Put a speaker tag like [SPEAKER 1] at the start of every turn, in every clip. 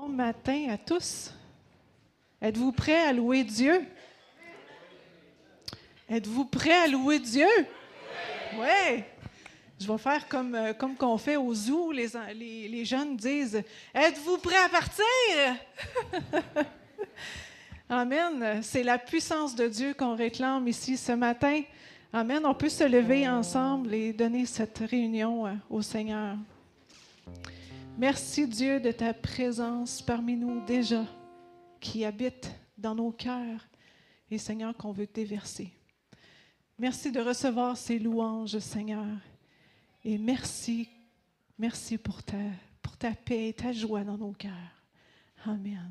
[SPEAKER 1] Bon matin à tous. Êtes-vous prêts à louer Dieu? Êtes-vous prêts à louer Dieu? Oui. Je vais faire comme, euh, comme qu'on fait au zoo. Les, les, les jeunes disent Êtes-vous prêts à partir? Amen. C'est la puissance de Dieu qu'on réclame ici ce matin. Amen. On peut se lever ensemble et donner cette réunion euh, au Seigneur. Merci Dieu de ta présence parmi nous déjà, qui habite dans nos cœurs et Seigneur qu'on veut déverser. Merci de recevoir ces louanges, Seigneur. Et merci, merci pour ta, pour ta paix et ta joie dans nos cœurs. Amen.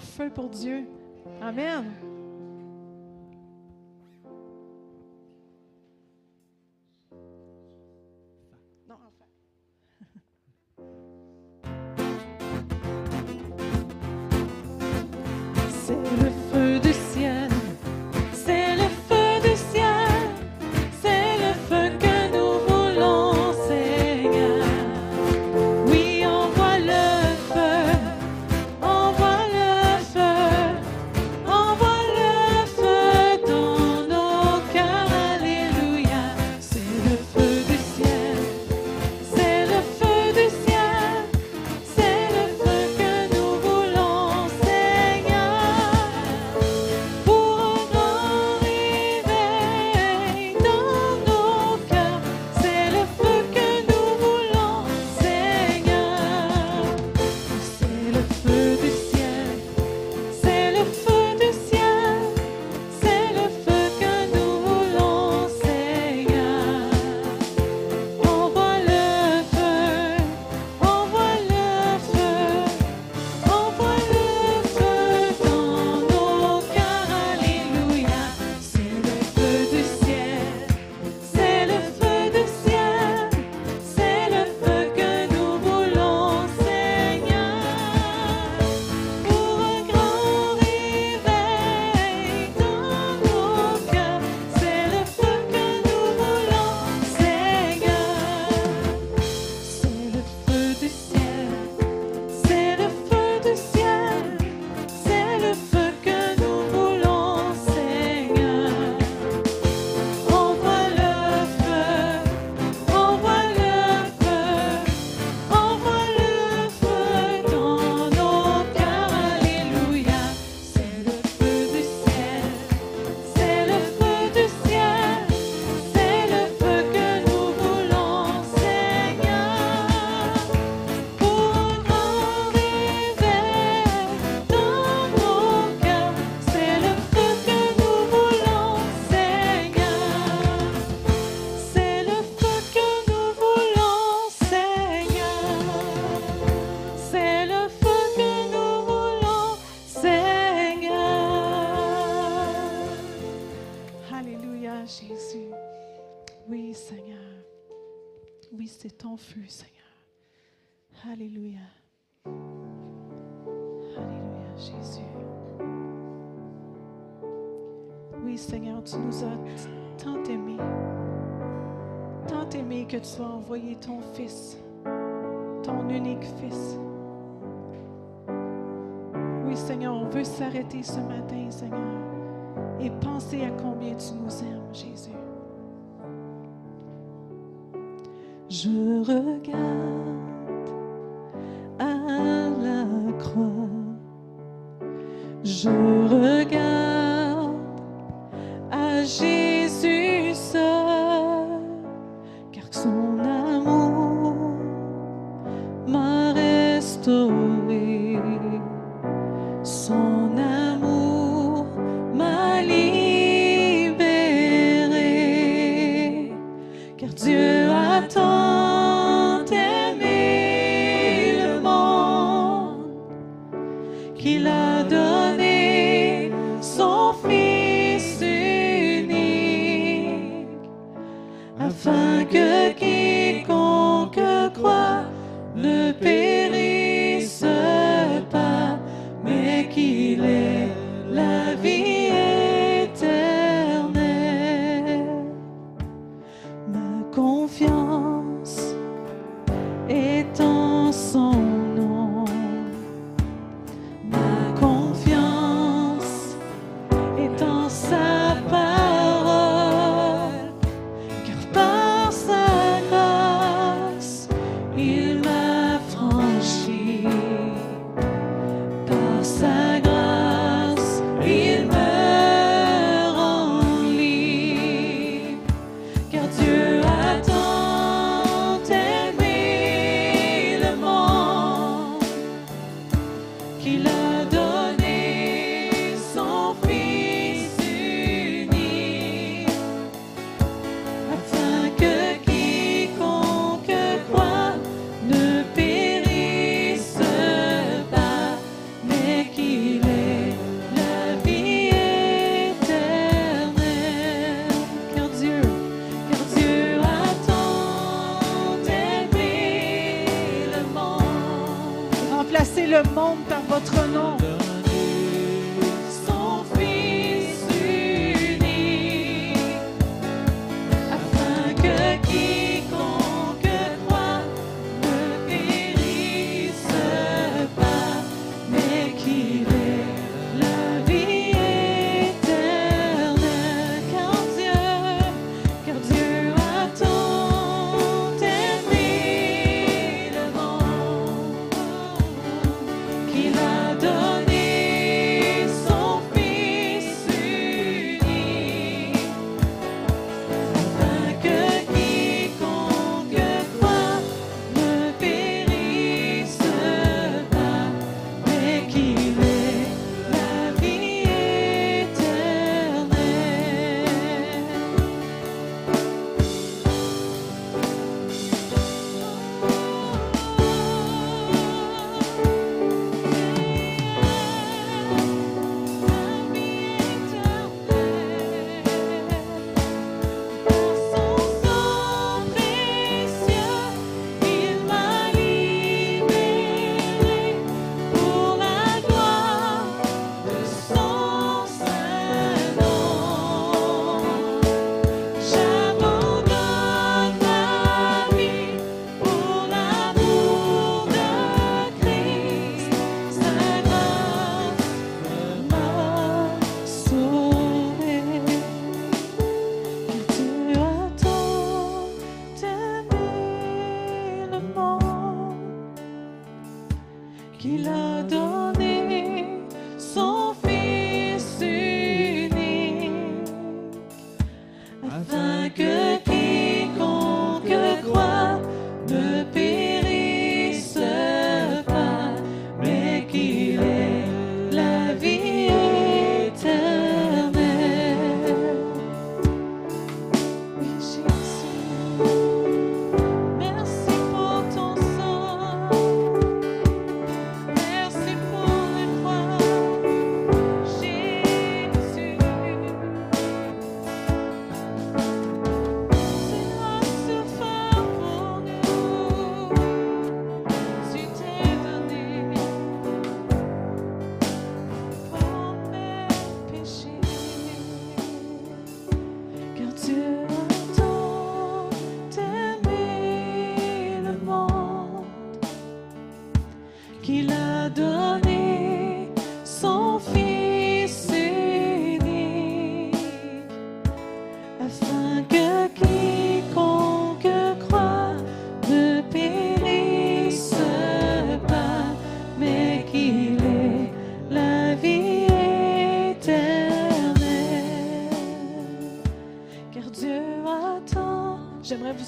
[SPEAKER 1] Feu pour Dieu? Amen.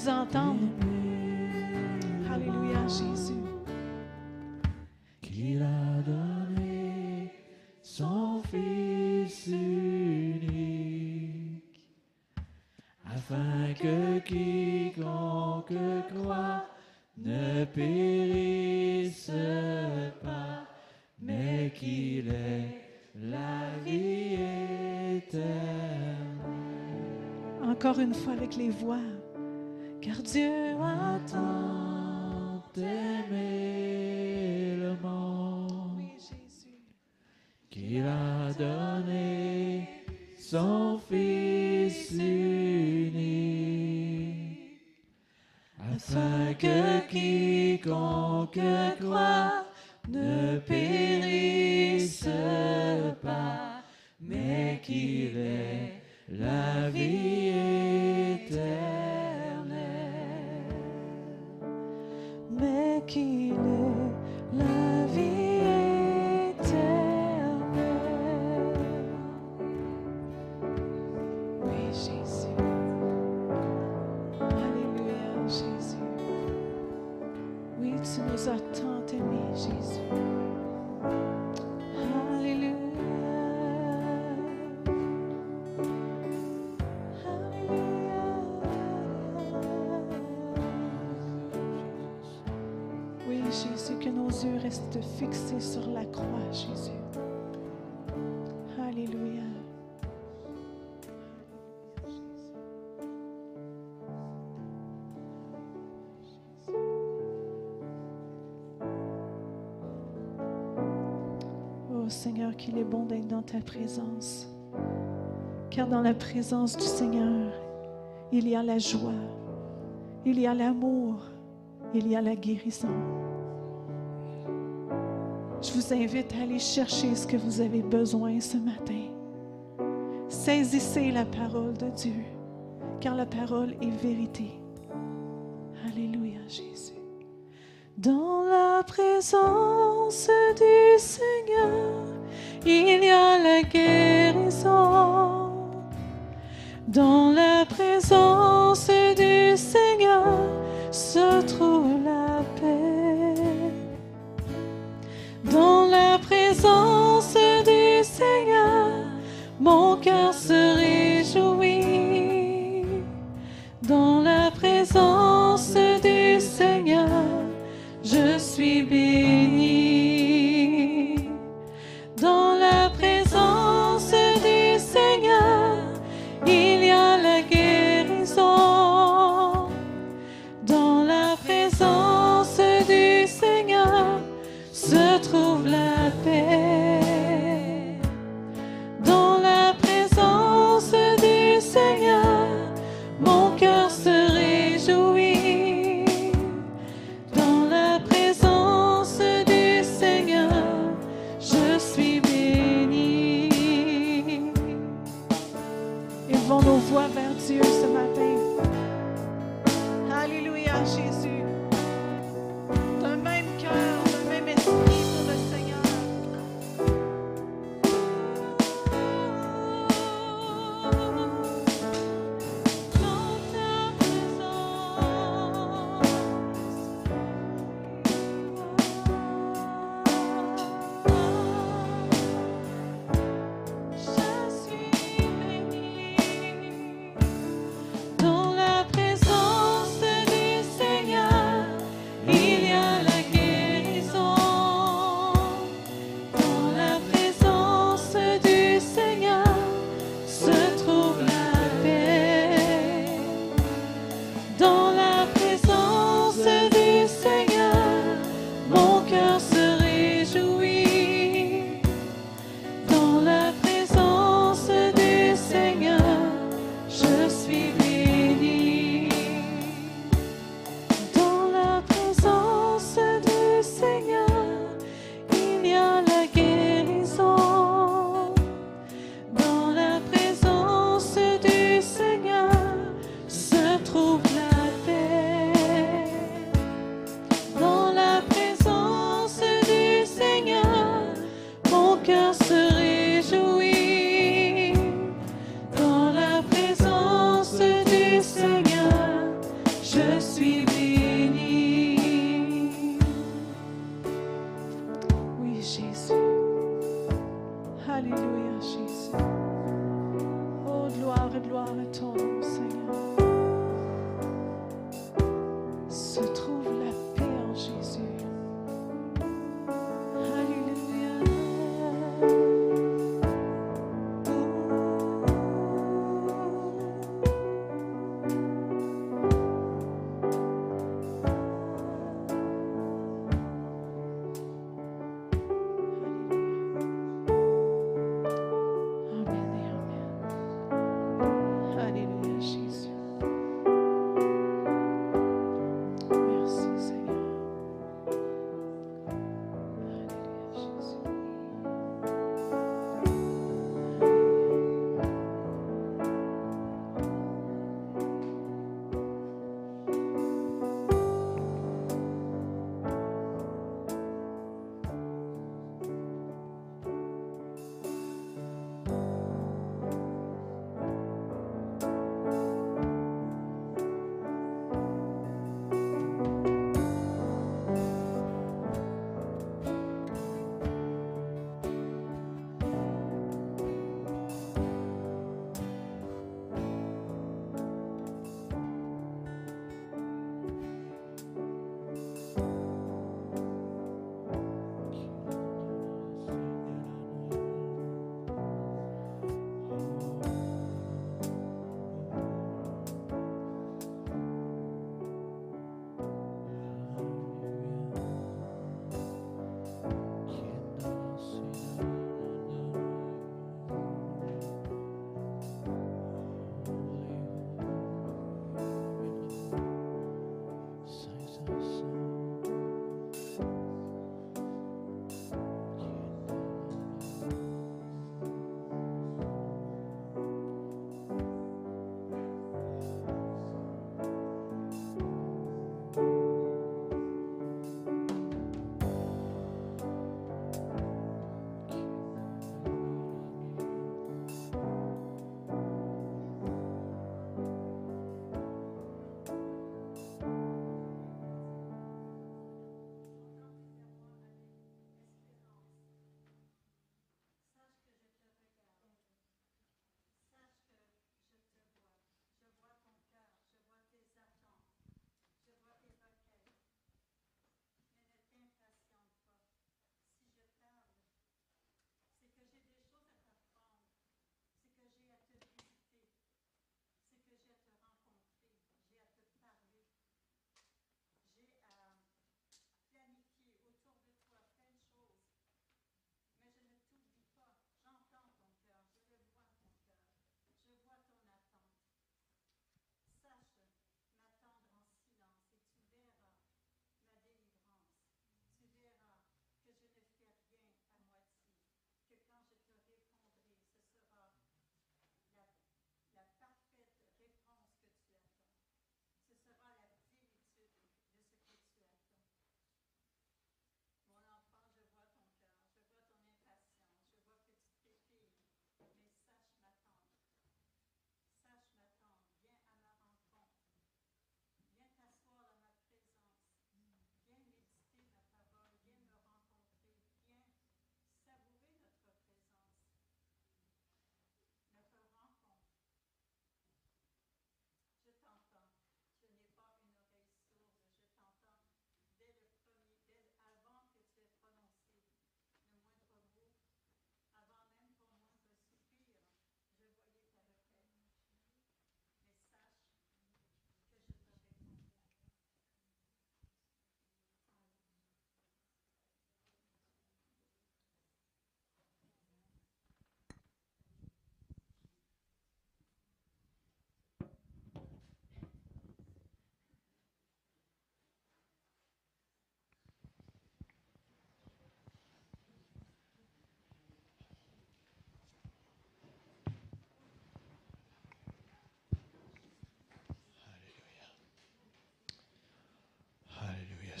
[SPEAKER 1] Vous entendre. Alléluia, Jésus.
[SPEAKER 2] qu'il a donné son Fils unique, afin que quiconque croit ne périsse pas, mais qu'il ait la vie éternelle.
[SPEAKER 1] Encore une fois avec les voix. Dieu
[SPEAKER 2] tant
[SPEAKER 1] ta présence. Car dans la présence du Seigneur, il y a la joie, il y a l'amour, il y a la guérison. Je vous invite à aller chercher ce que vous avez besoin ce matin. Saisissez la parole de Dieu, car la parole est vérité. Alléluia, Jésus. Dans la présence du Seigneur, il y a la guérison. Dans la présence du Seigneur se trouve la paix. Dans la présence du Seigneur, mon cœur se réjouit. Dans la présence du Seigneur, je suis béni.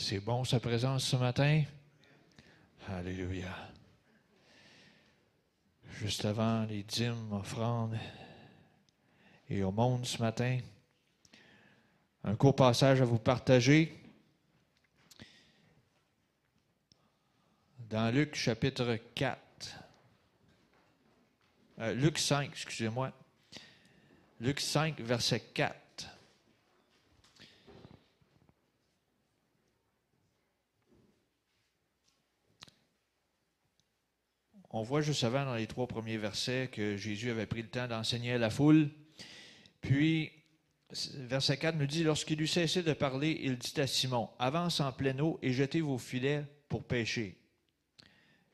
[SPEAKER 2] C'est bon sa présence ce matin? Alléluia. Juste avant les dîmes, offrandes et au monde ce matin, un court passage à vous partager. Dans Luc chapitre 4. euh, Luc 5, excusez-moi. Luc 5, verset 4. On voit juste avant dans les trois premiers versets que Jésus avait pris le temps d'enseigner à la foule. Puis, verset 4 nous dit, lorsqu'il eut cessé de parler, il dit à Simon, avance en pleine eau et jetez vos filets pour pêcher.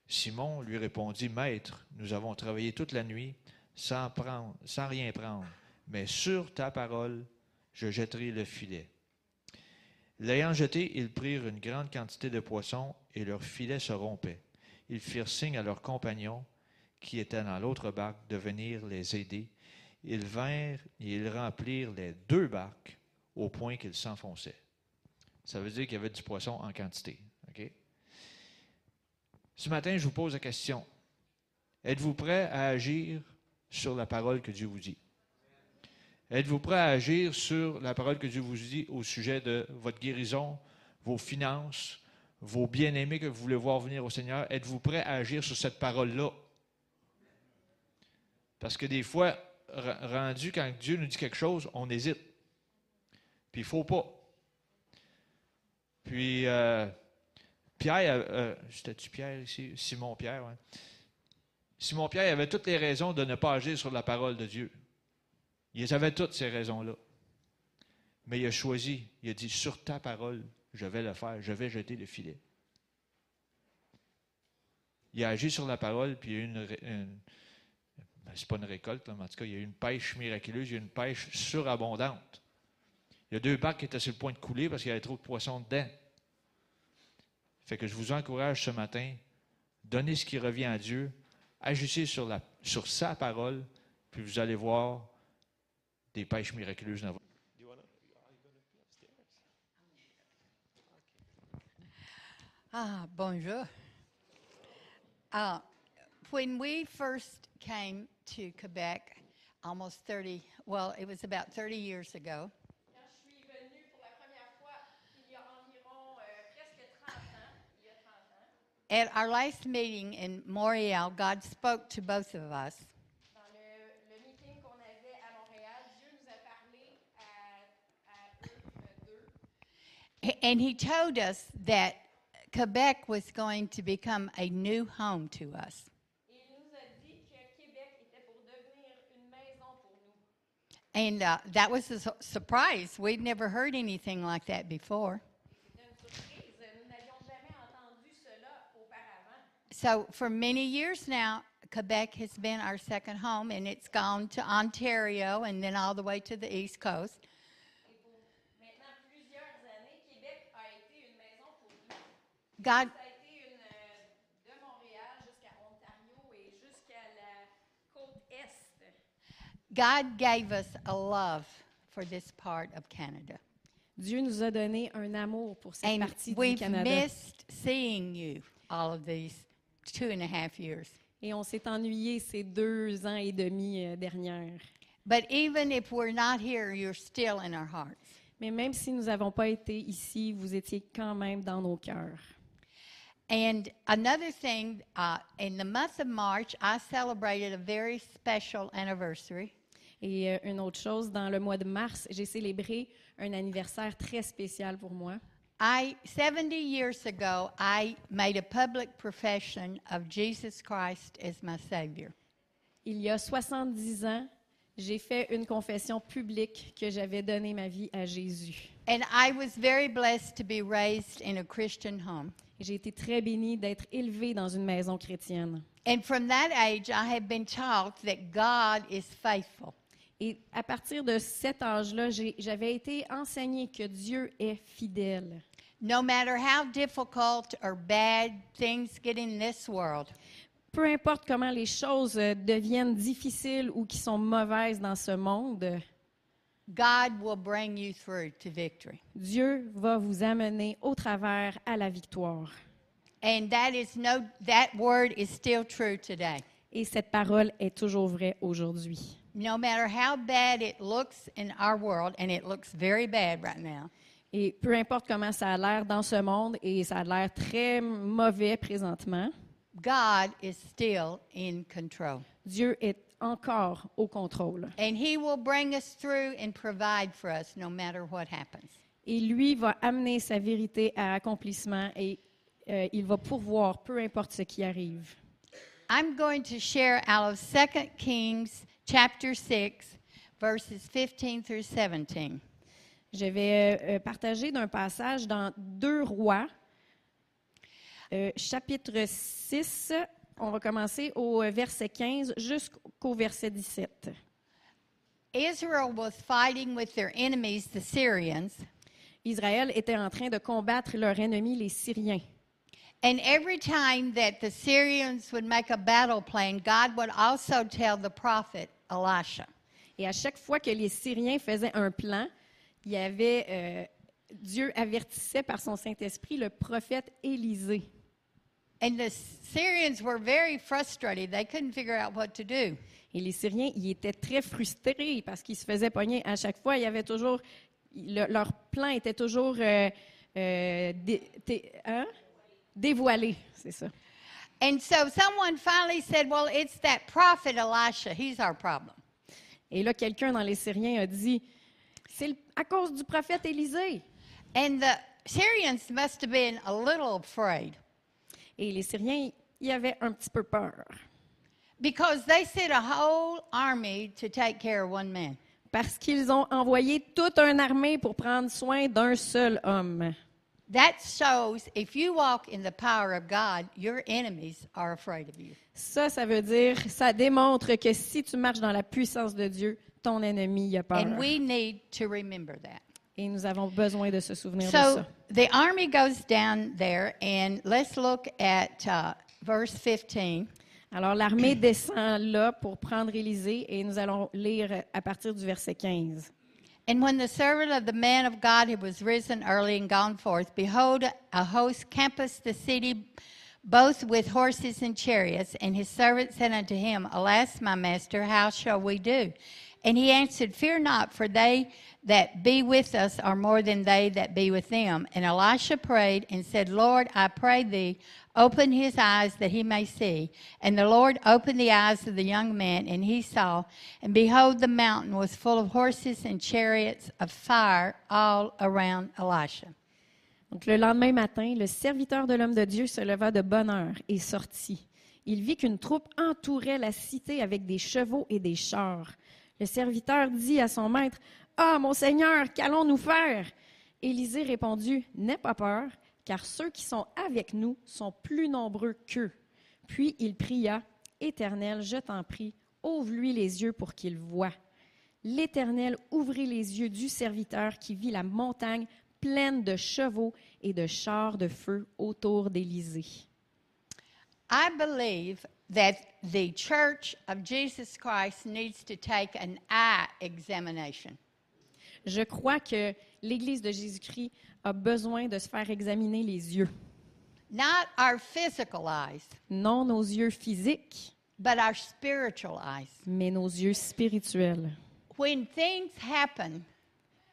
[SPEAKER 2] Simon lui répondit, Maître, nous avons travaillé toute la nuit sans, rien prendre, mais sur ta parole, je jetterai le filet. L'ayant jeté, ils prirent une grande quantité de poissons et leur filet se rompait ils firent signe à leurs compagnons qui étaient dans l'autre barque de venir les aider. Ils vinrent et ils remplirent les deux barques au point qu'ils s'enfonçaient. Ça veut dire qu'il y avait du poisson en quantité. Ce matin, je vous pose la question. Êtes-vous prêt à agir sur la parole que Dieu vous dit? Êtes-vous prêt à agir sur la parole que Dieu vous dit au sujet de votre guérison, vos finances, vos bien-aimés que vous voulez voir venir au Seigneur, êtes-vous prêt à agir sur cette parole-là? Parce que des fois, rendu quand Dieu nous dit quelque chose, on hésite. Puis il ne faut pas. Puis euh, Pierre, euh, tu Pierre ici? Simon Pierre, Simon Pierre avait toutes les raisons de ne pas agir sur la parole de Dieu. Il avait toutes ces raisons-là. Mais il a choisi, il a dit, sur ta parole, je vais le faire, je vais jeter le filet. Il a agi sur la parole, puis il y a eu une. une ben, c'est pas une récolte, mais en tout cas, il y a eu une pêche miraculeuse, il y a eu une pêche surabondante. Il y a deux barques qui étaient sur le point de couler parce qu'il y avait trop de poissons dedans. Fait que je vous encourage ce matin, donnez ce qui revient à Dieu, agissez sur, sur sa parole, puis vous allez voir des pêches miraculeuses dans votre
[SPEAKER 3] Ah, bonjour. Uh, when we first came to Quebec, almost 30, well, it was about 30 years ago. At our last meeting in Montreal, God spoke to both of us. And he told us that Quebec was going to become a new home to us. And uh, that was a su- surprise. We'd never heard anything like that before. So, for many years now, Quebec has been our second home, and it's gone to Ontario and then all the way to the East Coast. God. God gave us a love for this part of Canada.
[SPEAKER 4] Dieu nous a donné un amour pour cette
[SPEAKER 3] And
[SPEAKER 4] partie du
[SPEAKER 3] we've
[SPEAKER 4] Canada.
[SPEAKER 3] missed seeing you all of these two and a half years.
[SPEAKER 4] Et on s'est ennuyé ces deux ans et demi euh, dernières.
[SPEAKER 3] But even if we're not here, you're still in our hearts.
[SPEAKER 4] Mais même si nous n'avons pas été ici, vous étiez quand même dans nos cœurs.
[SPEAKER 3] And another thing, uh, in the month of March, I celebrated a very special anniversary.
[SPEAKER 4] Et euh, une autre chose, dans le mois de mars, j'ai célébré un anniversaire très spécial pour moi.
[SPEAKER 3] I 70 years ago, I made a public profession of Jesus Christ as my Savior.
[SPEAKER 4] Il y a 70 ans, j'ai fait une confession publique que j'avais donné ma vie à Jésus.
[SPEAKER 3] And I was very blessed to be raised in a Christian home.
[SPEAKER 4] J'ai été très bénie d'être élevée dans une maison chrétienne.
[SPEAKER 3] And from that age, I have been taught that God is faithful.
[SPEAKER 4] Et à partir de cet âge-là, j'avais été enseignée que Dieu est fidèle.
[SPEAKER 3] No matter how difficult or bad things get in this world,
[SPEAKER 4] Peu importe comment les choses euh, deviennent difficiles ou qui sont mauvaises dans ce monde,
[SPEAKER 3] God will bring you through to victory.
[SPEAKER 4] Dieu va vous amener au travers à la victoire.
[SPEAKER 3] And that is no that word is still true today.
[SPEAKER 4] Et cette parole est toujours vraie aujourd'hui.
[SPEAKER 3] No matter how bad it looks in our world, and it looks very bad right now,
[SPEAKER 4] Et peu importe comment ça a l'air dans ce monde, et ça a l'air très mauvais présentement,
[SPEAKER 3] God is still in control.
[SPEAKER 4] Dieu est encore au contrôle.
[SPEAKER 3] And He will bring us through and provide for us no matter what happens.
[SPEAKER 4] Et lui va amener sa vérité à accomplissement et euh, il va pourvoir peu importe ce qui arrive.
[SPEAKER 3] I'm going to share out of 2 Kings chapter 6, verses 15 through 17.
[SPEAKER 4] Je vais euh, euh, partager d'un passage dans Deux Rois, euh, chapitre 6. On va commencer au euh, verset 15 jusqu'au verset 17.
[SPEAKER 3] Israel was fighting with their enemies, the Syrians,
[SPEAKER 4] Israël était en train de combattre leur ennemi, les Syriens.
[SPEAKER 3] and every time that the Syrians would make a battle plan, God would also tell the prophet Elisha.
[SPEAKER 4] Et à chaque fois que les Syriens faisaient un plan, il y avait euh, Dieu avertissait par son Saint-Esprit le prophète Élisée.
[SPEAKER 3] And the Syrians were very frustrated. They couldn't figure out what to do.
[SPEAKER 4] Et les Syriens, ils étaient très frustrés parce qu'ils se faisaient pogner à chaque fois. Il y avait toujours, le- leur plan était toujours euh, euh, dé- hein? dévoilé, c'est ça.
[SPEAKER 3] And so someone finally said, Well, it's that prophet Elisha. He's our problem.
[SPEAKER 4] Et là, quelqu'un dans les Syriens a dit, c'est à cause du prophète Élisée.
[SPEAKER 3] And the Syrians must have been a little afraid
[SPEAKER 4] Et les Syriens, ils avaient un petit peu peur
[SPEAKER 3] because they sent a whole army to take care of one man.
[SPEAKER 4] parce qu'ils ont envoyé toute une armée pour prendre soin d'un seul homme.
[SPEAKER 3] That shows if you walk in the power of God, your enemies are afraid of you.
[SPEAKER 4] Ça, ça veut dire, ça démontre que si tu marches dans la puissance de Dieu, ton ennemi a peur.
[SPEAKER 3] And we need to remember that.
[SPEAKER 4] Et nous avons besoin de se souvenir de
[SPEAKER 3] So
[SPEAKER 4] ça.
[SPEAKER 3] the army goes down there, and let's look at uh, verse 15.
[SPEAKER 4] Alors l'armée descend là pour prendre Élysée et nous allons lire à partir du verset 15.
[SPEAKER 3] And when the servant of the man of God had was risen early and gone forth, behold, a host compassed the city, both with horses and chariots. And his servant said unto him, Alas, my master, how shall we do? And he answered, Fear not, for they that be with us are more than they that be with them. And Elisha prayed and said, Lord, I pray thee, open his eyes that he may see. And the Lord opened the eyes of the young man, and he saw. And behold, the mountain was full of horses and chariots of fire all around Elisha.
[SPEAKER 4] Donc le lendemain matin, le serviteur de l'homme de Dieu se leva de bonne heure et sortit. Il vit qu'une troupe entourait la cité avec des chevaux et des chars. Le serviteur dit à son maître, Ah, mon Seigneur, qu'allons-nous faire? Élisée répondit, N'aie pas peur, car ceux qui sont avec nous sont plus nombreux qu'eux. Puis il pria, Éternel, je t'en prie, ouvre-lui les yeux pour qu'il voie. L'Éternel ouvrit les yeux du serviteur qui vit la montagne pleine de chevaux et de chars de feu autour d'Élysée.
[SPEAKER 3] That the church of Jesus Christ needs to take an eye examination.
[SPEAKER 4] Je crois que l'Église de Jésus-Christ a besoin de se faire examiner les yeux.
[SPEAKER 3] Not our physical eyes,
[SPEAKER 4] Non nos yeux physiques,
[SPEAKER 3] but our spiritual eyes.
[SPEAKER 4] mais nos yeux spirituels.
[SPEAKER 3] When things happen,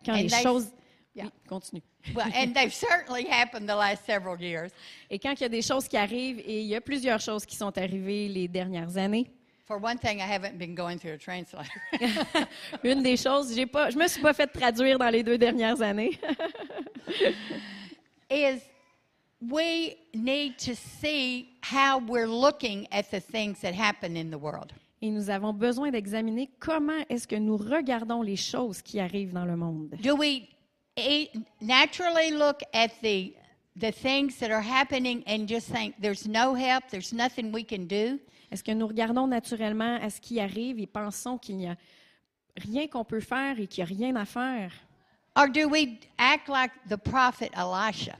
[SPEAKER 4] Quand
[SPEAKER 3] And
[SPEAKER 4] les
[SPEAKER 3] they-
[SPEAKER 4] choses...
[SPEAKER 3] Yeah.
[SPEAKER 4] Oui, continue.
[SPEAKER 3] well, and they've certainly happened the last several years.
[SPEAKER 4] Et quand il y a des choses qui arrivent, et il y a plusieurs choses qui sont arrivées les dernières années,
[SPEAKER 3] For one thing, I haven't been going through a translator.
[SPEAKER 4] une des choses, j'ai pas, je me suis pas fait traduire dans les deux dernières années.
[SPEAKER 3] is we need to see how we're looking at the things that happen in the world.
[SPEAKER 4] Et nous avons besoin d'examiner comment est-ce que nous regardons les choses qui arrivent dans le monde.
[SPEAKER 3] Do we naturally look at the the things that are happening and just think there's no help, there's nothing we can do?
[SPEAKER 4] Est-ce que nous regardons naturellement à ce qui arrive et pensons qu'il n'y a rien qu'on peut faire et qu'il n'y a rien à faire?
[SPEAKER 3] Or do we act like the prophet Elisha?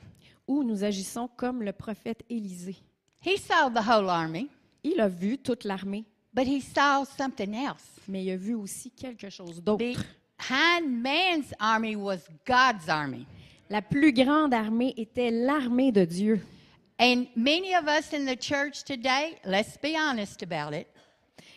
[SPEAKER 4] Ou nous agissons comme le prophète Élisée?
[SPEAKER 3] He saw the whole army,
[SPEAKER 4] Il a vu toute l'armée,
[SPEAKER 3] but he saw something else.
[SPEAKER 4] mais il a vu aussi quelque chose d'autre.
[SPEAKER 3] Man's army was God's army.
[SPEAKER 4] La plus grande armée était l'armée de Dieu.
[SPEAKER 3] And many of us in the church today, let's be honest about it,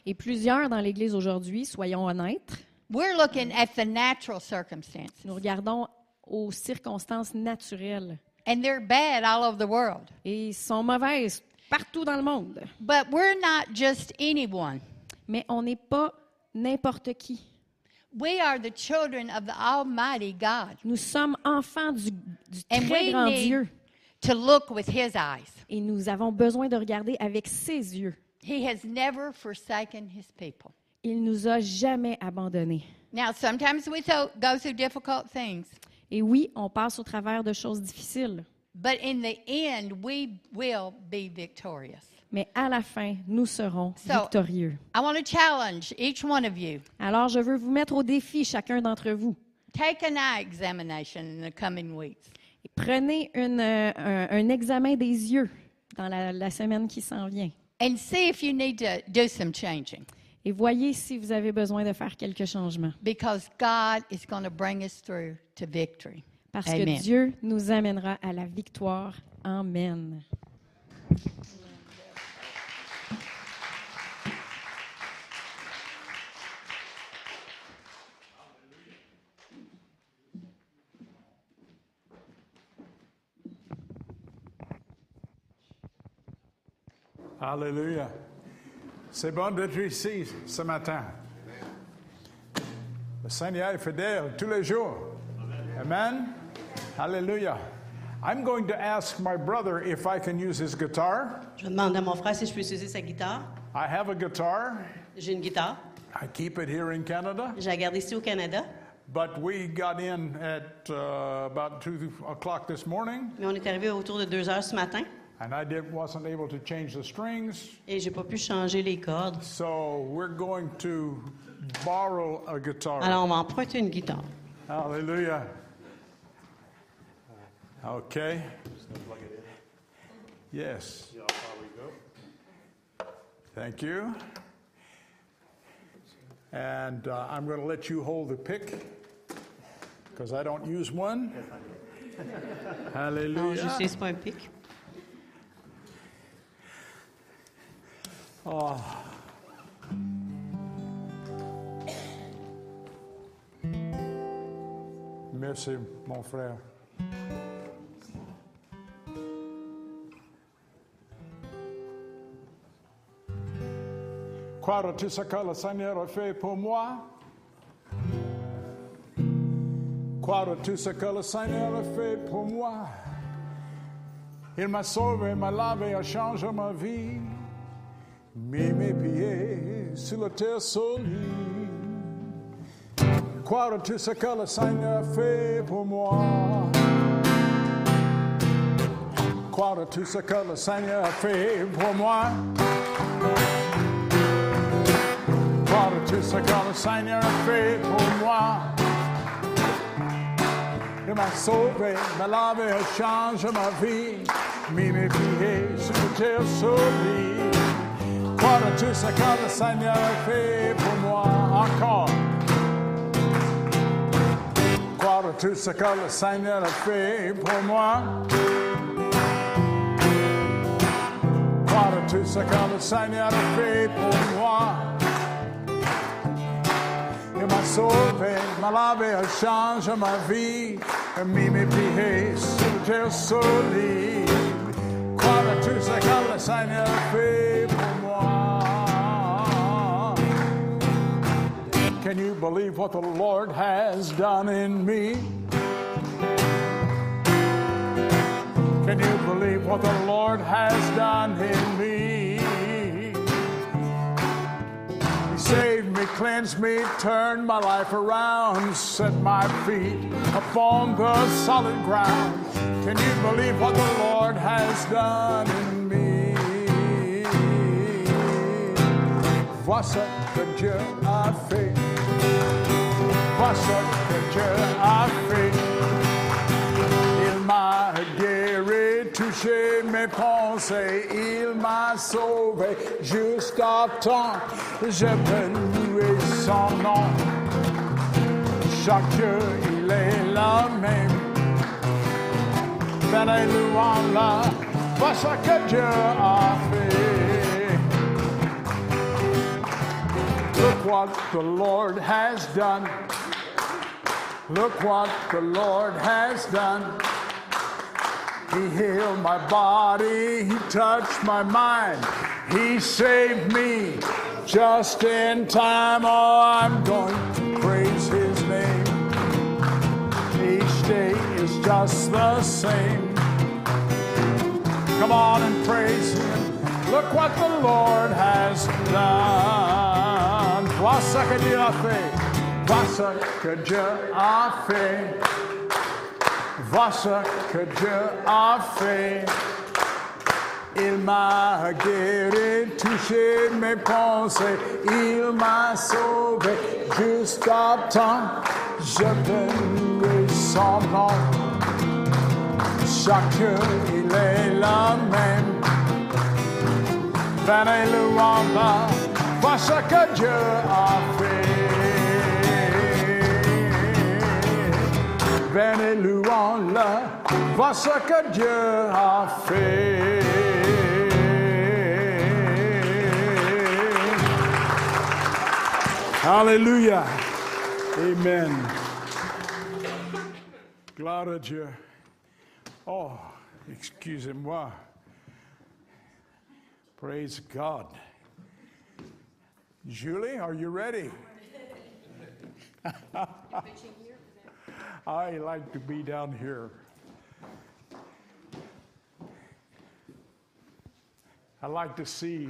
[SPEAKER 4] Et plusieurs dans l'Église aujourd'hui, soyons honnêtes,
[SPEAKER 3] we're looking at the natural circumstances.
[SPEAKER 4] nous regardons aux circonstances naturelles
[SPEAKER 3] And they're bad all over the world.
[SPEAKER 4] et sont mauvaises partout dans le monde.
[SPEAKER 3] But we're not just anyone.
[SPEAKER 4] Mais on n'est pas n'importe qui.
[SPEAKER 3] We are the children of the Almighty God
[SPEAKER 4] Nous sommes enfants du, du
[SPEAKER 3] And
[SPEAKER 4] très
[SPEAKER 3] we
[SPEAKER 4] grand
[SPEAKER 3] need-
[SPEAKER 4] Dieu
[SPEAKER 3] to look with His eyes.
[SPEAKER 4] et nous avons besoin de regarder avec ses yeux.
[SPEAKER 3] He has never forsaken His people.
[SPEAKER 4] Il nous a jamais abandonnés.
[SPEAKER 3] Now, sometimes we go through difficult things,
[SPEAKER 4] Et oui, on passe au travers de choses difficiles,
[SPEAKER 3] but in the end, we will be victorious.
[SPEAKER 4] Mais à la fin, nous serons
[SPEAKER 3] So-
[SPEAKER 4] victorieux.
[SPEAKER 3] I want to challenge each one of you.
[SPEAKER 4] Alors, je veux vous mettre au défi, chacun d'entre vous.
[SPEAKER 3] Take an eye examination in the coming weeks.
[SPEAKER 4] Et prenez une, euh, un, un examen des yeux dans la, la semaine qui s'en vient.
[SPEAKER 3] and see if you need to do some changing
[SPEAKER 4] Et voyez si vous avez besoin de faire quelques changements.
[SPEAKER 3] because God is going to bring us through to victory.
[SPEAKER 4] Parce
[SPEAKER 3] Amen.
[SPEAKER 4] que Dieu nous amènera à la victoire. Amen.
[SPEAKER 5] Alléluia. C'est bon d'être ici ce matin. Le Seigneur est fidèle tous les jours. Amen. Hallelujah. I'm going to ask my brother if I can use his guitar.
[SPEAKER 6] Je vais demander à mon frère si je peux utiliser sa guitare.
[SPEAKER 5] I have a guitar.
[SPEAKER 6] J'ai une guitare.
[SPEAKER 5] I keep it here in Canada,
[SPEAKER 6] Je la garde ici au Canada.
[SPEAKER 5] but we got in at uh, about two o'clock this morning,
[SPEAKER 6] Mais on est arrivé autour de 2 heures ce matin
[SPEAKER 5] and I did, wasn't able to change the strings.
[SPEAKER 6] et j'ai pas pu changer les cordes.
[SPEAKER 5] So we're going to borrow a guitar.
[SPEAKER 6] Alors on va emprunter une guitare.
[SPEAKER 5] Hallelujah. Okay. Yes. Thank you. And uh, I'm going to let you hold the pick because I don't use one.
[SPEAKER 6] Non,
[SPEAKER 5] Hallelujah.
[SPEAKER 6] j'utilise pas un pic.
[SPEAKER 5] Merci, mon frère. Crois-tu ce que le Seigneur a fait pour moi? Crois-tu ce que le Seigneur a fait pour moi? Il m'a sauvé, m'a lavé, a changé ma vie, mis mes pieds sur la terre solide. Crois-tu ce que le Seigneur fait pour moi? Crois-tu ce que le Seigneur fait pour moi? Crois-tu ce que le Seigneur fait pour moi? Il m'a sauvé, m'a lavé, a changé ma vie, mis mes pieds sur la terre solide. Crois-tu ce que le Seigneur fait pour moi? Encore? Crois-tu ce que le Seigneur a fait pour moi? Crois-tu ce que le Seigneur a fait pour moi? Il m'a sauvé, m'a lavé, a changé ma vie, a mis mes pieds sur la terre solide. Crois-tu ce que le Seigneur a fait Can you believe what the Lord has done in me? Can you believe what the Lord has done in me? He saved me, cleansed me, turned my life around, set my feet upon the solid ground. Can you believe what the Lord has done in me? Vois ce que Dieu a fait. Dieu a. Il m'a guéri, touché mes pensées, il m'a sauvé temps. Je peux louer son nom. Chaque Dieu, il est le même. Ben et louons-le, vois ce que Dieu a fait. Look what the Lord has done. Look what the Lord has done. He healed my body, He touched my mind, He saved me just in time. Oh, I'm going to praise his name. Each day is just the same. Come on and praise him. Look what the Lord has done. Voici que Fait. Voici que Dieu a fait. Voici que Dieu a fait. Il m'a guéri, touché mes pensées, il m'a sauvé juste à temps. Je bénirai son nom. Chaque il est le même. Venez louange, vois ce que Dieu a fait. Venez louange, vois ce que Dieu a fait. Alléluia. Amen. Gloire à Dieu. Oh, excusez-moi. Praise God. Julie, are you ready? I like to be down here. I like to see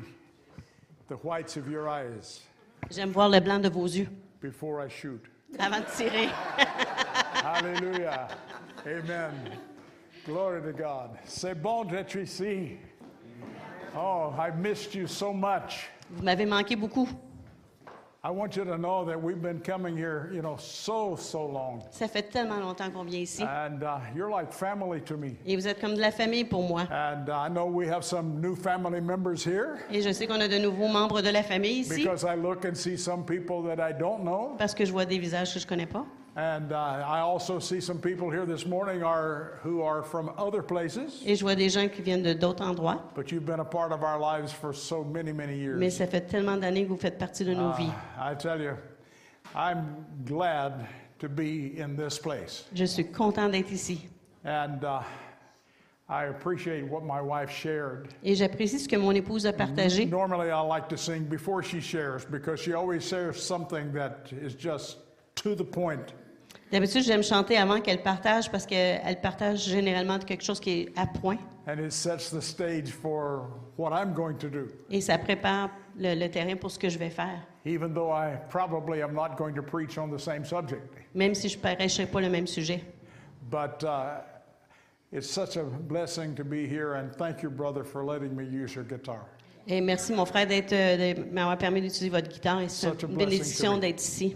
[SPEAKER 5] the whites of your eyes
[SPEAKER 6] J'aime voir le blanc de vos yeux
[SPEAKER 5] before I shoot.
[SPEAKER 6] avant de tirer.
[SPEAKER 5] Hallelujah. Amen. Glory to God. C'est bon d'être ici. Oh, I missed you so much.
[SPEAKER 6] Vous m'avez manqué beaucoup. Ça fait tellement longtemps qu'on vient ici.
[SPEAKER 5] And uh, you're like family to me.
[SPEAKER 6] Et vous êtes comme de la famille pour moi.
[SPEAKER 5] And uh, I know we have some new family members here
[SPEAKER 6] Et je sais qu'on a de nouveaux membres de la famille ici.
[SPEAKER 5] because I look and see some people that I don't know.
[SPEAKER 6] Parce que je vois des visages que je connais pas.
[SPEAKER 5] And uh, I also see some people here this morning are, who are from other places.
[SPEAKER 6] Et je vois des gens qui viennent de d'autres endroits.
[SPEAKER 5] But you've been a part of our lives for so many, many years.
[SPEAKER 6] Mais ça fait tellement d'années que vous faites partie de nos vies.
[SPEAKER 5] I tell you, I'm glad to be in this place.
[SPEAKER 6] Je suis content d'être ici.
[SPEAKER 5] And uh, I appreciate what my wife shared.
[SPEAKER 6] Et j'apprécie ce que mon épouse a partagé.
[SPEAKER 5] Normally, I like to sing before she shares because she always shares something that is just to the point.
[SPEAKER 6] D'habitude, j'aime chanter avant qu'elle partage parce qu'elle partage généralement quelque chose qui est à point.
[SPEAKER 5] And it sets the stage for what I'm going to do.
[SPEAKER 6] Et ça prépare le, le terrain pour ce que je vais faire.
[SPEAKER 5] Even though I probably am not going to preach on the same subject.
[SPEAKER 6] Même si je ne prêcherai pas le même sujet.
[SPEAKER 5] But uh, it's such a blessing to be here, and thank you, brother, for letting me use your guitar.
[SPEAKER 6] Et merci, mon frère, d'être, euh, de m'avoir permis d'utiliser votre guitare. C'est une bénédiction d'être ici.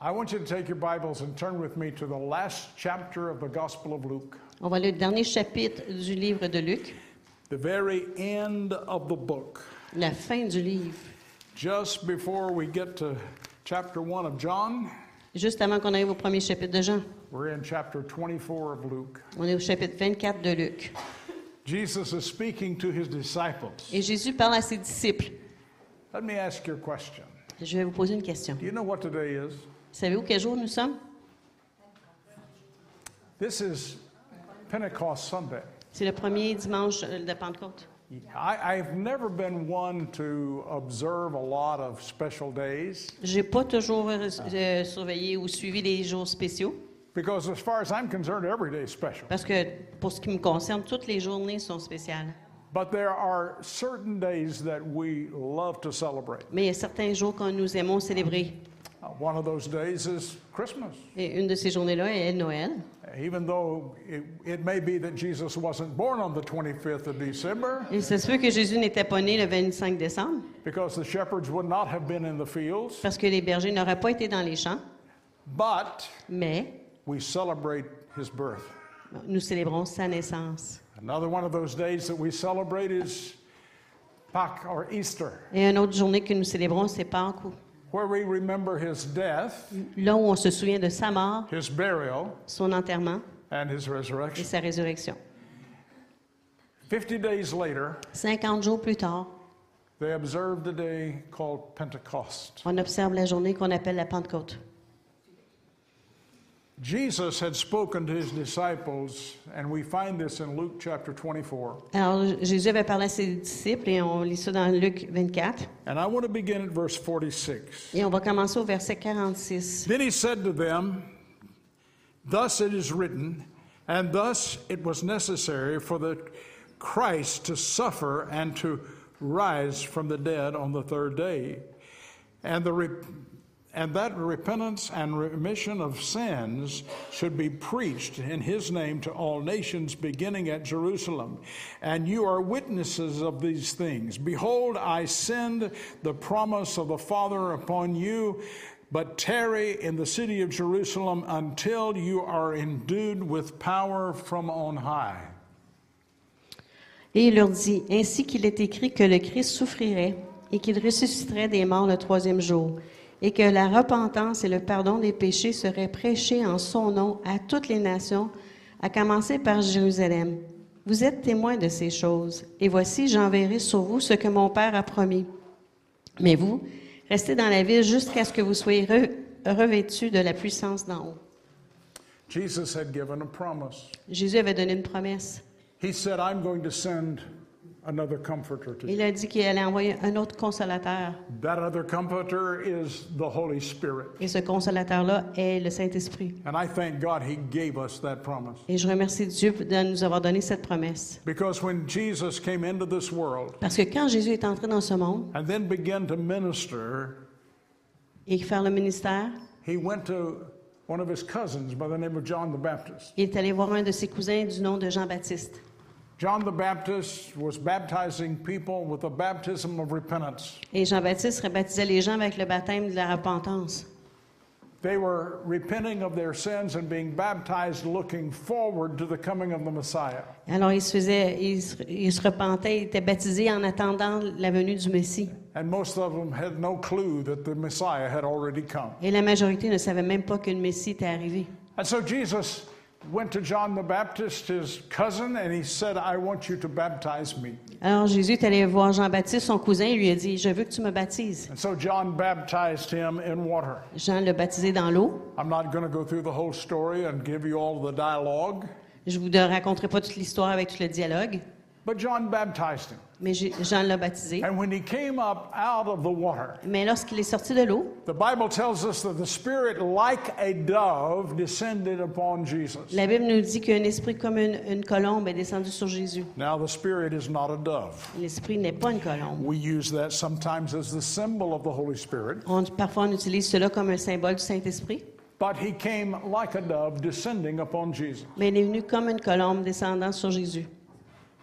[SPEAKER 5] I want you to take your Bibles and turn with me to the last chapter of the Gospel of Luke,
[SPEAKER 6] On va le dernier chapitre du livre de Luc,
[SPEAKER 5] the very end of the book.
[SPEAKER 6] la fin du livre.
[SPEAKER 5] Just before we get to chapter 1 of John,
[SPEAKER 6] Juste avant qu'on arrive au premier chapitre de Jean.
[SPEAKER 5] we're in chapter 24 of Luke.
[SPEAKER 6] On est au chapitre 24 de Luc.
[SPEAKER 5] Jesus is speaking to his disciples.
[SPEAKER 6] Et Jésus parle à ses disciples.
[SPEAKER 5] Let me ask you a question.
[SPEAKER 6] Je vais vous poser une question.
[SPEAKER 5] Do you know what today is?
[SPEAKER 6] Savez-vous quel jour nous sommes?
[SPEAKER 5] This is Pentecost Sunday.
[SPEAKER 6] C'est le premier dimanche euh, de Pentecôte.
[SPEAKER 5] I, I've never been one to observe a lot of special days
[SPEAKER 6] J'ai pas toujours euh, euh, surveillé ou suivi les jours spéciaux
[SPEAKER 5] because, as far as I'm concerned, every day is special.
[SPEAKER 6] parce que pour ce qui me concerne, toutes les journées sont spéciales.
[SPEAKER 5] But there are certain days that we love to celebrate.
[SPEAKER 6] Mais il y a certains jours que nous aimons célébrer.
[SPEAKER 5] Uh, one of those days is Christmas.
[SPEAKER 6] Et une de ces journées-là est Noël.
[SPEAKER 5] Even though it, it may be that Jesus wasn't born on the 25th of December,
[SPEAKER 6] Et ça se peut que Jésus n'était pas né le 25 décembre
[SPEAKER 5] because the shepherds would not have been in the fields,
[SPEAKER 6] parce que les bergers n'auraient pas été dans les champs,
[SPEAKER 5] but
[SPEAKER 6] mais
[SPEAKER 5] we celebrate his birth.
[SPEAKER 6] nous célébrons sa naissance.
[SPEAKER 5] Another one of those days that we celebrate is Pâques or Easter,
[SPEAKER 6] Et une autre journée que nous célébrons, c'est Pâques, où-
[SPEAKER 5] where we remember his death,
[SPEAKER 6] là où on se souvient de sa mort,
[SPEAKER 5] his burial,
[SPEAKER 6] son enterrement
[SPEAKER 5] and his
[SPEAKER 6] et sa résurrection.
[SPEAKER 5] 50 days later,
[SPEAKER 6] 50 jours plus tard,
[SPEAKER 5] they observed a day called Pentecost.
[SPEAKER 6] on observe la journée qu'on appelle la Pentecôte. Alors, Jésus avait parlé à ses disciples et on lit ça dans Luc 24.
[SPEAKER 5] And I want to begin at verse 46.
[SPEAKER 6] Et on va commencer au verset 46.
[SPEAKER 5] Then he said to them, Thus it is written, and thus it was necessary for the Christ to suffer and to rise from the dead on the third day, and the re- and that repentance and remission of sins should be preached in his name to all nations, beginning at Jerusalem. And you are witnesses of these things. Behold, I send the promise of the Father upon you, but tarry in the city of Jerusalem until you are endued with power from on high.
[SPEAKER 6] Et il leur dit, Ainsi qu'il est écrit que le Christ souffrirait et qu'il ressusciterait des morts le troisième jour, et que la repentance et le pardon des péchés seraient prêchés en son nom à toutes les nations, à commencer par Jérusalem. Vous êtes témoins de ces choses, et voici, j'enverrai sur vous ce que mon Père a promis. Mais vous, restez dans la ville jusqu'à ce que vous soyez re- revêtus de la puissance d'en haut.
[SPEAKER 5] Jesus had given a promise.
[SPEAKER 6] Jésus avait donné une promesse.
[SPEAKER 5] He said, I'm going to send another comforter to.
[SPEAKER 6] Il a dit qu'il allait envoyer un autre consolateur.
[SPEAKER 5] That other comforter is the Holy Spirit.
[SPEAKER 6] Et ce consolateur-là est le Saint-Esprit.
[SPEAKER 5] And I thank God he gave us that promise.
[SPEAKER 6] Et je remercie Dieu de nous avoir donné cette promesse.
[SPEAKER 5] Because when Jesus came into this world
[SPEAKER 6] Parce que quand Jésus est entré dans ce monde
[SPEAKER 5] and then began to minister,
[SPEAKER 6] et faire le ministère,
[SPEAKER 5] he went to one of his cousins by the name of John the Baptist.
[SPEAKER 6] il est allé voir un de ses cousins du nom de Jean-Baptiste.
[SPEAKER 5] John the Baptist was baptizing people with a baptism of repentance.
[SPEAKER 6] Et Jean-Baptiste rebaptisait les gens avec le baptême de la repentance.
[SPEAKER 5] They were repenting of their sins and being baptized looking forward to the coming of the Messiah.
[SPEAKER 6] Alors, il se faisait, il se, il se repentait, il était baptisé en attendant la venue du Messie.
[SPEAKER 5] And most of them had no clue that the Messiah had already come.
[SPEAKER 6] Et la majorité ne savait même pas que le Messie était arrivé.
[SPEAKER 5] And so Jesus went to John the Baptist, his cousin, and he said, I want you to baptize me.
[SPEAKER 6] Alors, Jésus est allé voir Jean-Baptiste, son cousin, et lui a dit, je veux que tu me baptises.
[SPEAKER 5] And so John baptized him in water.
[SPEAKER 6] Jean l'a baptisé dans l'eau.
[SPEAKER 5] I'm not going to go through the whole story and give you all the dialogue,
[SPEAKER 6] Je vous raconterai pas toute l'histoire avec tout le dialogue,
[SPEAKER 5] but John baptized him.
[SPEAKER 6] mais Jean l'a baptisé.
[SPEAKER 5] And when he came up out of the water,
[SPEAKER 6] Mais lorsqu'il est sorti de l'eau,
[SPEAKER 5] the Bible tells us that the Spirit, like a dove, descended upon Jesus.
[SPEAKER 6] la Bible nous dit qu'un esprit comme une, une colombe est descendu sur Jésus.
[SPEAKER 5] Now, the Spirit is not a dove.
[SPEAKER 6] L'esprit n'est pas une colombe.
[SPEAKER 5] We use that sometimes as the symbol of the Holy Spirit,
[SPEAKER 6] On- parfois, on utilise cela comme un symbole du Saint-Esprit,
[SPEAKER 5] but he came like a dove descending upon Jesus.
[SPEAKER 6] mais il est venu comme une colombe descendant sur Jésus.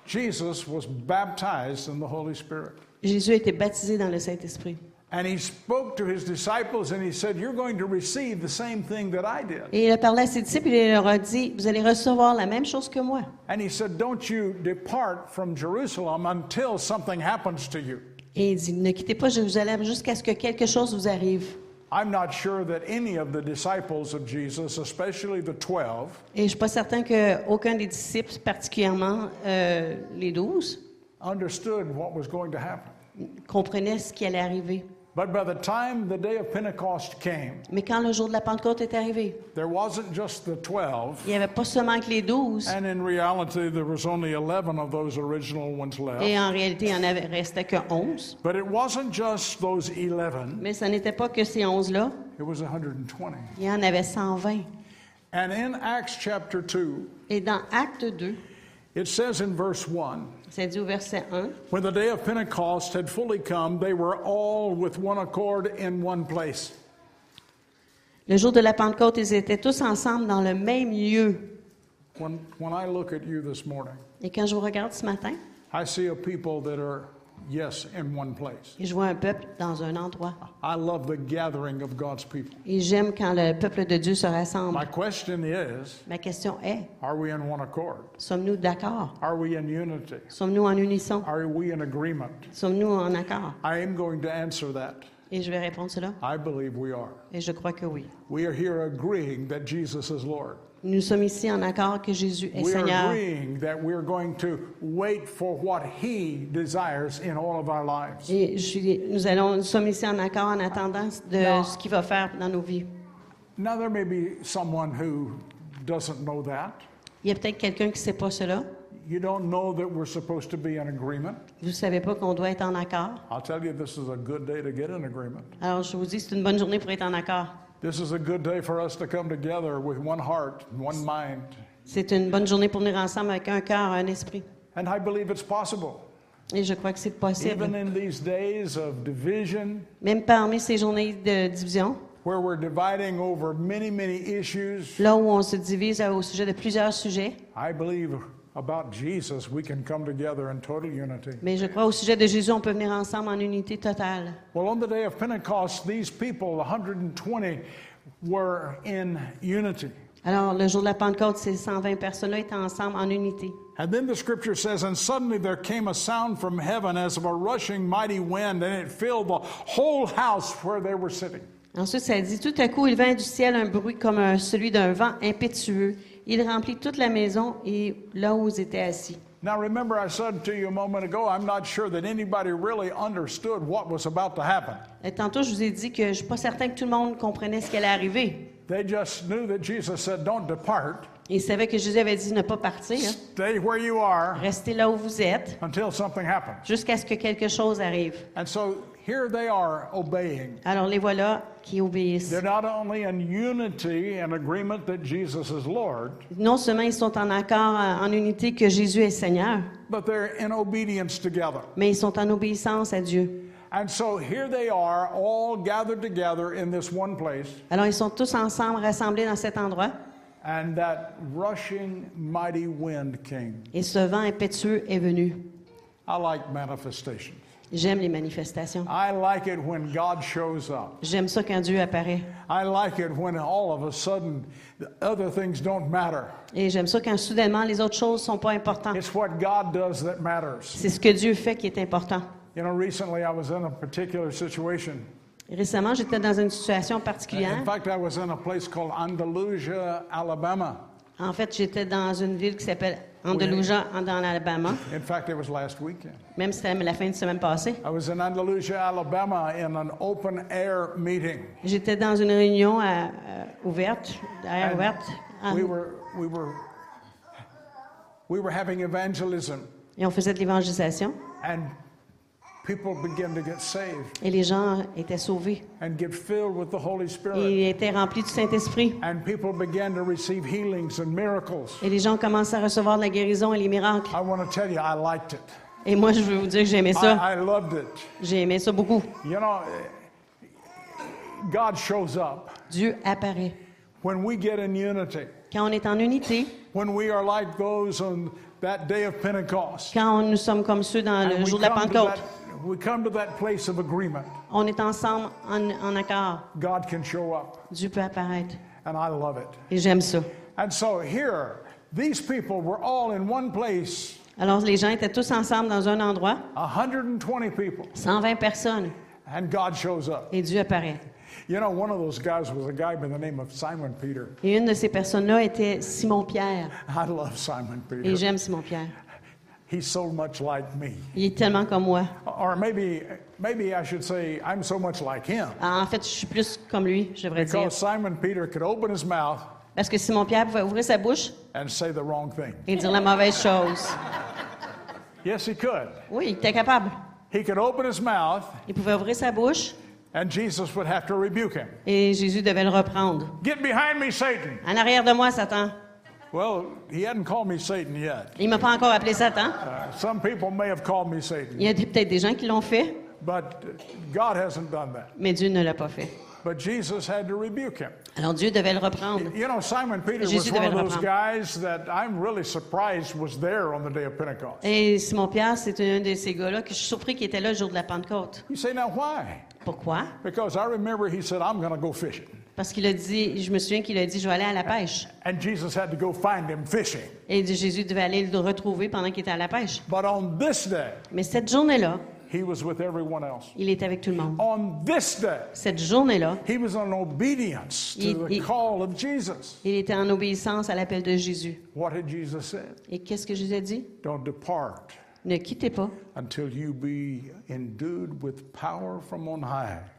[SPEAKER 5] Jesus was baptized in the Holy Spirit.
[SPEAKER 6] Jésus a été baptisé dans le Saint-Esprit.
[SPEAKER 5] And he spoke to his disciples and he said, You're going to receive the same thing that I did.
[SPEAKER 6] Et il a parlé à ses disciples et il leur a dit, vous allez recevoir la même chose que moi.
[SPEAKER 5] And he said, Don't you depart from Jerusalem until something happens to you.
[SPEAKER 6] Et il dit, ne quittez pas Jérusalem jusqu'à ce que quelque chose vous arrive.
[SPEAKER 5] I'm not sure that any of the disciples of Jesus, especially the 12,
[SPEAKER 6] Et je ne suis pas certain qu'aucun des disciples, particulièrement euh, les douze,
[SPEAKER 5] understood what was going to happen.
[SPEAKER 6] comprenaient ce qui allait arriver.
[SPEAKER 5] But by the time the day of Pentecost came,
[SPEAKER 6] Mais quand le jour de la Pentecôte est arrivé,
[SPEAKER 5] there wasn't just the 12,
[SPEAKER 6] il n'y avait pas seulement que les douze,
[SPEAKER 5] and in reality, there was only 11 of those original ones left.
[SPEAKER 6] et en réalité, il en avait, restait que onze.
[SPEAKER 5] But it wasn't just those 11,
[SPEAKER 6] Mais ce n'était pas que ces onze-là,
[SPEAKER 5] it was 120.
[SPEAKER 6] il y en avait 120.
[SPEAKER 5] And in Acts chapter 2,
[SPEAKER 6] Et dans Acte 2,
[SPEAKER 5] it says in verse 1
[SPEAKER 6] c'est dit au verset 1,
[SPEAKER 5] When the day of Pentecost had fully come, they were all with one accord in one place.
[SPEAKER 6] le jour de la Pentecôte, ils étaient tous ensemble dans le même lieu.
[SPEAKER 5] When, when I look at you this morning,
[SPEAKER 6] Et quand je vous regarde ce matin,
[SPEAKER 5] I see a people that are, yes, in one place.
[SPEAKER 6] et je vois un peuple dans un endroit.
[SPEAKER 5] I love the gathering of God's people.
[SPEAKER 6] Et j'aime quand le peuple de Dieu se rassemble.
[SPEAKER 5] My question is
[SPEAKER 6] Ma question est,
[SPEAKER 5] Are we in one accord?
[SPEAKER 6] sommes-nous d'accord?
[SPEAKER 5] Are we in unity?
[SPEAKER 6] Sommes-nous en unisson?
[SPEAKER 5] Are we in agreement?
[SPEAKER 6] Sommes-nous en accord?
[SPEAKER 5] I am going to answer that.
[SPEAKER 6] Et je vais répondre cela.
[SPEAKER 5] I believe we are.
[SPEAKER 6] Et je crois que oui.
[SPEAKER 5] We are here agreeing that Jesus is Lord.
[SPEAKER 6] Nous sommes ici en accord que Jésus est
[SPEAKER 5] We are
[SPEAKER 6] Seigneur.
[SPEAKER 5] agreeing that we're going to wait for what He desires in all of our lives.
[SPEAKER 6] Et je nous, allons, nous sommes ici en accord en attendant de ce qu'il va faire dans nos vies.
[SPEAKER 5] Now, there may be someone who doesn't know that.
[SPEAKER 6] Il y a peut-être quelqu'un qui ne sait pas cela.
[SPEAKER 5] You don't know that we're supposed to be in agreement.
[SPEAKER 6] Vous ne savez pas qu'on doit être en accord.
[SPEAKER 5] I'll tell you, this is a good day to get in agreement.
[SPEAKER 6] Alors, je vous dis, c'est une bonne journée pour être en accord.
[SPEAKER 5] This is a good day for us to come together with one heart and one mind.
[SPEAKER 6] C'est une bonne journée pour venir ensemble avec un cœur, un esprit.
[SPEAKER 5] And I believe it's possible.
[SPEAKER 6] Et je crois que c'est possible.
[SPEAKER 5] Even in these days of division,
[SPEAKER 6] Même parmi ces journées de division,
[SPEAKER 5] where we're dividing over many, many issues,
[SPEAKER 6] là où on se divise au sujet de plusieurs sujets,
[SPEAKER 5] I believe about Jesus, we can come together in total unity.
[SPEAKER 6] mais je crois au sujet de Jésus, on peut venir ensemble en unité totale.
[SPEAKER 5] Well, on the day of Pentecost, these people, 120, were in unity.
[SPEAKER 6] Alors, le jour de la Pentecôte, ces 120 personnes-là étaient ensemble en unité.
[SPEAKER 5] And then the scripture says, And suddenly there came a sound from heaven as of a rushing mighty wind, and it filled the whole house where they were sitting.
[SPEAKER 6] Ensuite, ça dit, tout à coup, il vint du ciel un bruit comme celui d'un vent impétueux. Il remplit toute la maison et là où ils étaient assis.
[SPEAKER 5] Now, remember, I said to you a moment ago, I'm not sure that anybody really understood what was about to happen.
[SPEAKER 6] Et tantôt, je vous ai dit que je ne suis pas certain que tout le monde comprenait ce qui allait arriver.
[SPEAKER 5] They just knew that Jesus said, Don't depart,
[SPEAKER 6] Ils savaient que Jésus avait dit ne pas partir.
[SPEAKER 5] stay where you are
[SPEAKER 6] Restez là où vous êtes
[SPEAKER 5] until something happens.
[SPEAKER 6] jusqu'à ce que quelque chose arrive.
[SPEAKER 5] And so here they are obeying.
[SPEAKER 6] Alors les voilà qui obéissent.
[SPEAKER 5] They're not only in unity and agreement that Jesus is Lord,
[SPEAKER 6] Non seulement ils sont en accord, en unité que Jésus est Seigneur,
[SPEAKER 5] but they're in obedience together.
[SPEAKER 6] mais ils sont en obéissance à Dieu.
[SPEAKER 5] And so here they are, all gathered together in this one place,
[SPEAKER 6] Alors ils sont tous ensemble rassemblés dans cet endroit
[SPEAKER 5] and that rushing mighty wind came.
[SPEAKER 6] et ce vent impétueux est venu.
[SPEAKER 5] I like manifestations.
[SPEAKER 6] J'aime les manifestations.
[SPEAKER 5] I like it when God shows up.
[SPEAKER 6] J'aime ça quand Dieu apparaît.
[SPEAKER 5] I like it when all of a sudden the other things don't matter.
[SPEAKER 6] Et j'aime ça quand soudainement les autres choses sont pas importantes.
[SPEAKER 5] It's what God does that matters.
[SPEAKER 6] C'est ce que Dieu fait qui est important.
[SPEAKER 5] You know, recently I was in a particular situation.
[SPEAKER 6] Récemment, j'étais dans une situation
[SPEAKER 5] In
[SPEAKER 6] particulière.
[SPEAKER 5] fact, I was in a place called Andalusia, Alabama.
[SPEAKER 6] En fait, j'étais dans une ville qui s'appelle Andalusia, dans l'Alabama.
[SPEAKER 5] In fact, it was last weekend.
[SPEAKER 6] Même si c'était la fin de semaine passée.
[SPEAKER 5] I was in Andalusia, Alabama in an open air meeting.
[SPEAKER 6] J'étais dans une réunion à- euh, ouverte, ouverte, en-
[SPEAKER 5] we were we were we were having evangelism
[SPEAKER 6] et on faisait de l'évangélisation.
[SPEAKER 5] and people began to get saved
[SPEAKER 6] Et les gens étaient sauvés. Et étaient remplis du Saint-Esprit.
[SPEAKER 5] And people began to receive healings and miracles.
[SPEAKER 6] Et les gens commençaient à recevoir de la guérison et les miracles.
[SPEAKER 5] I want to tell you, I liked it.
[SPEAKER 6] Et moi, je veux vous dire que j'aimais ça.
[SPEAKER 5] I, I loved it.
[SPEAKER 6] J'ai aimé ça beaucoup.
[SPEAKER 5] You know, God shows up
[SPEAKER 6] Dieu apparaît.
[SPEAKER 5] when we get in unity,
[SPEAKER 6] Quand on est en unité,
[SPEAKER 5] when we are like those on that day of Pentecost.
[SPEAKER 6] quand nous sommes comme ceux dans le jour de la Pentecôte,
[SPEAKER 5] that, we come to that place of agreement.
[SPEAKER 6] on est ensemble en, en accord.
[SPEAKER 5] God can show up,
[SPEAKER 6] Dieu peut apparaître.
[SPEAKER 5] and I love it.
[SPEAKER 6] Et j'aime ça.
[SPEAKER 5] And so here, these people were all in one place,
[SPEAKER 6] Alors, les gens étaient tous ensemble dans un endroit,
[SPEAKER 5] 120 people,
[SPEAKER 6] 120 personnes,
[SPEAKER 5] and God shows up.
[SPEAKER 6] et Dieu apparaît.
[SPEAKER 5] You know, one of those guys was a guy by the name of Simon Peter.
[SPEAKER 6] Et une de ces personnes-là était Simon-Pierre.
[SPEAKER 5] I love Simon
[SPEAKER 6] Et
[SPEAKER 5] Peter.
[SPEAKER 6] j'aime Simon-Pierre.
[SPEAKER 5] He's so much like me.
[SPEAKER 6] Il est tellement comme moi.
[SPEAKER 5] Or maybe, maybe I should say, I'm so much like him.
[SPEAKER 6] En fait, je suis plus comme lui, je devrais dire.
[SPEAKER 5] Because Simon Peter could open his mouth
[SPEAKER 6] Parce que Simon-Pierre pouvait ouvrir sa bouche
[SPEAKER 5] and say the wrong thing.
[SPEAKER 6] et dire la mauvaise chose.
[SPEAKER 5] Yes, he could.
[SPEAKER 6] Oui, il était capable.
[SPEAKER 5] He could open his mouth,
[SPEAKER 6] Il pouvait ouvrir sa bouche
[SPEAKER 5] and Jesus would have to rebuke him.
[SPEAKER 6] et Jésus devait le reprendre.
[SPEAKER 5] Get behind me, Satan.
[SPEAKER 6] En arrière de moi, Satan.
[SPEAKER 5] Well, he hadn't called me Satan yet.
[SPEAKER 6] Il m'a pas encore appelé Satan.
[SPEAKER 5] Uh, some people may have called me Satan,
[SPEAKER 6] Il y a peut-être des gens qui l'ont fait,
[SPEAKER 5] but God hasn't done that.
[SPEAKER 6] mais Dieu ne l'a pas fait.
[SPEAKER 5] But Jesus had to rebuke him.
[SPEAKER 6] Alors Dieu devait le reprendre.
[SPEAKER 5] You know, Simon Peter
[SPEAKER 6] Jésus
[SPEAKER 5] was one of those guys that I'm really surprised was there on the day of Pentecost.
[SPEAKER 6] Et Simon-Pierre, c'est un de ces gars-là que je suis surpris qu'il était là le jour de la Pentecôte.
[SPEAKER 5] You say, now why?
[SPEAKER 6] Pourquoi?
[SPEAKER 5] Because I remember he said, I'm going to go fishing.
[SPEAKER 6] Parce qu'il a dit, je me souviens qu'il a dit, je vais aller à la pêche.
[SPEAKER 5] And Jesus had to go find him fishing.
[SPEAKER 6] Et Jésus devait aller le retrouver pendant qu'il était à la pêche.
[SPEAKER 5] But on this day,
[SPEAKER 6] Mais cette journée-là,
[SPEAKER 5] he was with everyone else.
[SPEAKER 6] il était avec tout le monde.
[SPEAKER 5] On this day,
[SPEAKER 6] Cette journée-là,
[SPEAKER 5] he was in obedience to
[SPEAKER 6] Il-
[SPEAKER 5] the
[SPEAKER 6] il-
[SPEAKER 5] call of Jesus.
[SPEAKER 6] il était en obéissance à l'appel de Jésus.
[SPEAKER 5] What did Jesus say?
[SPEAKER 6] Et qu'est-ce que Jésus a dit?
[SPEAKER 5] Don't depart
[SPEAKER 6] Ne quittez pas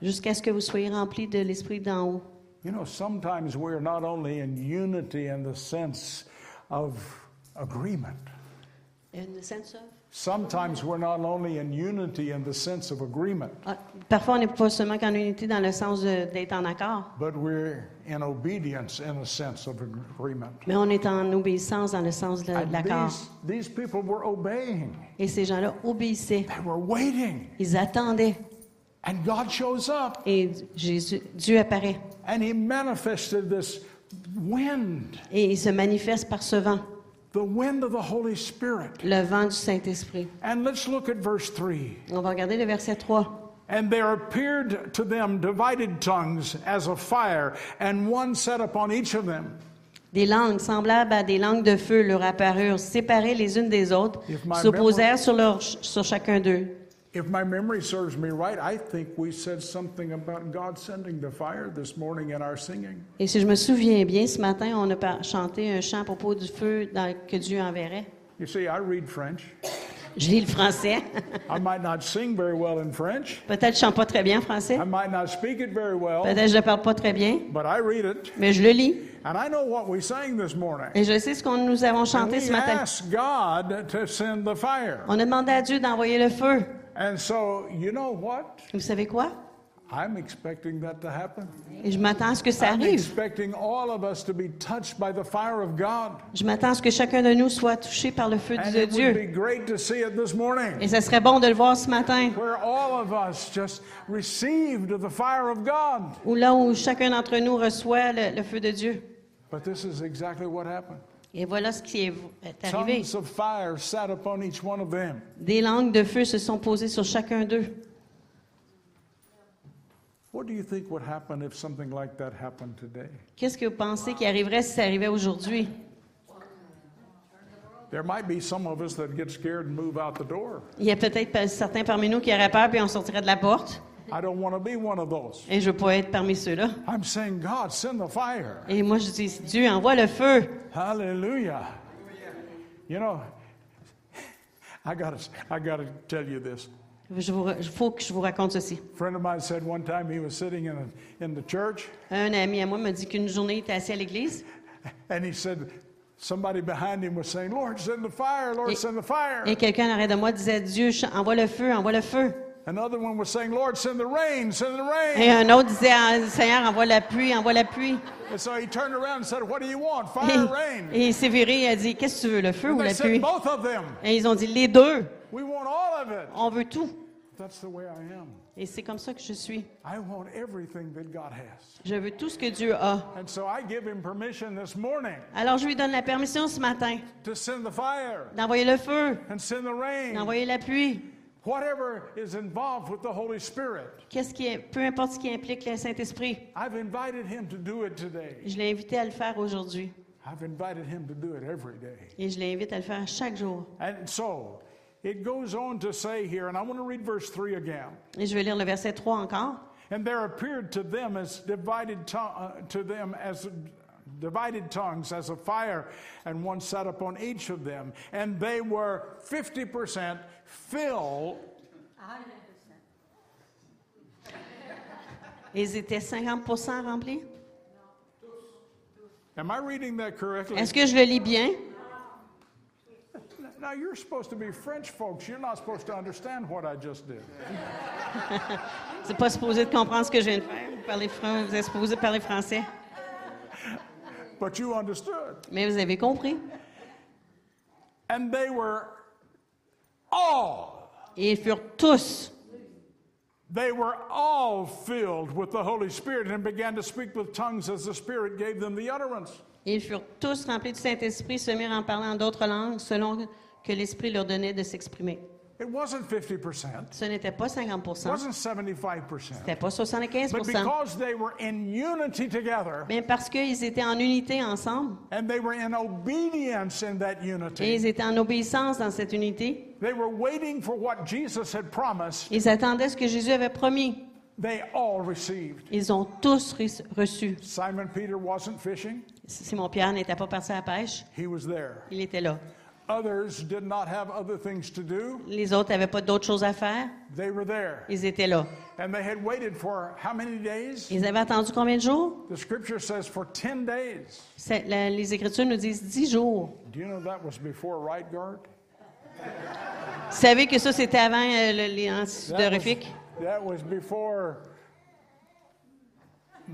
[SPEAKER 6] jusqu'à ce que vous soyez remplis de l'Esprit d'en haut.
[SPEAKER 5] You know, sometimes we're not only in unity in the sense of agreement,
[SPEAKER 6] In the sense of?
[SPEAKER 5] sometimes we're not only in unity in the sense of agreement,
[SPEAKER 6] Ah, parfois, on n'est pas seulement qu'en unité dans le sens d'être en accord,
[SPEAKER 5] but we're in obedience in the sense of agreement.
[SPEAKER 6] mais on est en obéissance dans le sens de, l'accord.
[SPEAKER 5] these, these people were obeying,
[SPEAKER 6] Et ces gens-là obéissaient.
[SPEAKER 5] they were waiting,
[SPEAKER 6] Ils attendaient.
[SPEAKER 5] And God shows up
[SPEAKER 6] Et Jésus, Dieu apparaît.
[SPEAKER 5] and He manifested this wind,
[SPEAKER 6] Et il se manifeste par ce vent,
[SPEAKER 5] the wind of the Holy Spirit.
[SPEAKER 6] le vent du Saint-Esprit.
[SPEAKER 5] And let's look at verse 3.
[SPEAKER 6] On va regarder le verset 3.
[SPEAKER 5] And there appeared to them divided tongues as of fire, and one sat upon each of them.
[SPEAKER 6] Des langues semblables à des langues de feu leur apparurent, séparées les unes des autres, s'opposèrent sur, leur, sur chacun d'eux.
[SPEAKER 5] If my memory serves me right, I think we said something about God sending the fire this morning in our singing.
[SPEAKER 6] Et si je me souviens bien, ce matin, on a chanté un chant à propos du feu dans- que Dieu enverrait.
[SPEAKER 5] You see, I read French.
[SPEAKER 6] Je lis le français.
[SPEAKER 5] I might not sing very well in French.
[SPEAKER 6] Peut-être que je chante pas très bien français.
[SPEAKER 5] I might not speak it very well,
[SPEAKER 6] Peut-être que je ne parle pas très bien,
[SPEAKER 5] but I read it.
[SPEAKER 6] mais je le lis.
[SPEAKER 5] And I know what we sang this morning.
[SPEAKER 6] Et je sais ce qu'on nous avons
[SPEAKER 5] And
[SPEAKER 6] chanté
[SPEAKER 5] we
[SPEAKER 6] ce matin.
[SPEAKER 5] God to send the fire.
[SPEAKER 6] On a demandé à Dieu d'envoyer le feu.
[SPEAKER 5] And so, you know what?
[SPEAKER 6] Vous savez quoi?
[SPEAKER 5] I'm expecting that to happen.
[SPEAKER 6] Et je m'attends à ce que ça
[SPEAKER 5] I'm
[SPEAKER 6] arrive.
[SPEAKER 5] expecting all of us to be touched by the fire of God.
[SPEAKER 6] Je m'attends à ce que chacun de nous soit touché par le feu
[SPEAKER 5] And
[SPEAKER 6] de
[SPEAKER 5] it would
[SPEAKER 6] Dieu.
[SPEAKER 5] be great to see it this morning.
[SPEAKER 6] Et ça serait bon de le voir ce matin.
[SPEAKER 5] where all of us just received the fire of God.
[SPEAKER 6] Ou là où chacun d'entre nous reçoit le, le feu de Dieu.
[SPEAKER 5] But this is exactly what happened.
[SPEAKER 6] Et voilà ce qui est, arrivé.
[SPEAKER 5] Tongues of fire sat upon each one of them.
[SPEAKER 6] Des langues de feu se sont posées sur chacun d'eux.
[SPEAKER 5] What do you think would happen if something like that happened today?
[SPEAKER 6] Qu'est-ce que vous pensez qui arriverait si ça arrivait aujourd'hui?
[SPEAKER 5] There might be some of us that get scared and move out the door.
[SPEAKER 6] Il y a peut-être certains parmi nous qui auraient peur puis on sortirait de la porte.
[SPEAKER 5] I don't want to be one of those.
[SPEAKER 6] Et je veux pas être parmi ceux-là.
[SPEAKER 5] I'm saying, God, send the fire.
[SPEAKER 6] Et moi, je dis, Dieu, envoie le feu.
[SPEAKER 5] Hallelujah. You know, I got to I got to tell you this.
[SPEAKER 6] Il faut que je vous raconte ceci.
[SPEAKER 5] A friend of mine said one time he was sitting in, in the church
[SPEAKER 6] Un ami à moi m'a dit qu'une journée, il était assis à l'église
[SPEAKER 5] and he said, somebody behind him was saying, Lord, send the fire, Lord,
[SPEAKER 6] Et-
[SPEAKER 5] send the fire.
[SPEAKER 6] et quelqu'un en arrière de moi disait, Dieu, envoie le feu, envoie le feu.
[SPEAKER 5] Another one was saying, Lord, send the rain, send the rain.
[SPEAKER 6] Et un autre disait, Ah, Seigneur, envoie la pluie, envoie la pluie.
[SPEAKER 5] And so he turned around and said, What do you want?
[SPEAKER 6] Et,
[SPEAKER 5] Fire or rain?
[SPEAKER 6] et il s'est viré et a dit, qu'est-ce que tu veux, le feu
[SPEAKER 5] And
[SPEAKER 6] ou la
[SPEAKER 5] said,
[SPEAKER 6] pluie?
[SPEAKER 5] Both of them.
[SPEAKER 6] Et ils ont dit, les deux,
[SPEAKER 5] We want all of it.
[SPEAKER 6] on veut tout.
[SPEAKER 5] That's the way I am.
[SPEAKER 6] Et c'est comme ça que je suis.
[SPEAKER 5] I want everything that God has.
[SPEAKER 6] Je veux tout ce que Dieu a.
[SPEAKER 5] And so I give him permission this morning
[SPEAKER 6] Alors je lui donne la permission ce matin
[SPEAKER 5] to send the fire
[SPEAKER 6] d'envoyer le feu,
[SPEAKER 5] and send the rain.
[SPEAKER 6] d'envoyer la pluie.
[SPEAKER 5] Whatever is involved with the Holy Spirit.
[SPEAKER 6] Qu'est-ce qui est, peu importe ce qui implique le Saint-Esprit.
[SPEAKER 5] I've invited him to do it today.
[SPEAKER 6] Je l'ai invité à le faire aujourd'hui.
[SPEAKER 5] I've invited him to do it every day.
[SPEAKER 6] Et je l'invite à le faire chaque jour.
[SPEAKER 5] And so, it goes on to say here, and I want to read verse 3 again.
[SPEAKER 6] Et je vais lire le verset 3 encore.
[SPEAKER 5] And there appeared to them as divided to, uh, to them as divided tongues as a fire, and one sat upon each of them, and they were 50% Phil.
[SPEAKER 6] Ils étaient 50% remplis?
[SPEAKER 5] Am I reading that correctly?
[SPEAKER 6] Est-ce que je le lis bien?
[SPEAKER 5] Now you're supposed to be French folks. You're not supposed to understand what I just did.
[SPEAKER 6] Pas supposé comprendre ce que je viens de faire. Vous français, parler français.
[SPEAKER 5] But you understood.
[SPEAKER 6] Mais vous avez compris.
[SPEAKER 5] And they were all,
[SPEAKER 6] Et ils furent tous,
[SPEAKER 5] they were all filled with the Holy Spirit and began to speak with tongues as the Spirit gave them the utterance.
[SPEAKER 6] ils furent tous remplis du Saint-Esprit, se mirent en parlant d'autres langues selon que l'Esprit leur donnait de s'exprimer.
[SPEAKER 5] It wasn't 50%.
[SPEAKER 6] Ce n'était pas 50
[SPEAKER 5] It wasn't 75%.
[SPEAKER 6] C'était pas 75
[SPEAKER 5] But because they were in unity together
[SPEAKER 6] Mais parce qu'ils étaient en unité ensemble
[SPEAKER 5] and they were in obedience in that
[SPEAKER 6] et
[SPEAKER 5] unity,
[SPEAKER 6] ils étaient en obéissance dans cette unité,
[SPEAKER 5] they were waiting for what Jesus had promised,
[SPEAKER 6] ils attendaient ce que Jésus avait promis.
[SPEAKER 5] they all received.
[SPEAKER 6] Ils ont tous re- reçu.
[SPEAKER 5] Simon Peter wasn't fishing,
[SPEAKER 6] Simon Pierre n'était pas parti à la pêche,
[SPEAKER 5] he was there.
[SPEAKER 6] il était là.
[SPEAKER 5] Others did not have other things to do.
[SPEAKER 6] Les autres n'avaient pas d'autres choses à faire.
[SPEAKER 5] They were there.
[SPEAKER 6] Ils étaient là.
[SPEAKER 5] And they had waited for how many days?
[SPEAKER 6] Ils avaient attendu combien de jours?
[SPEAKER 5] The scripture says for 10 days.
[SPEAKER 6] C'est- la- les Écritures nous disent dix jours.
[SPEAKER 5] Do you know that was before right guard?
[SPEAKER 6] Vous savez que ça, c'était avant euh, le- les
[SPEAKER 5] That was,
[SPEAKER 6] antisudorifiques?
[SPEAKER 5] that was before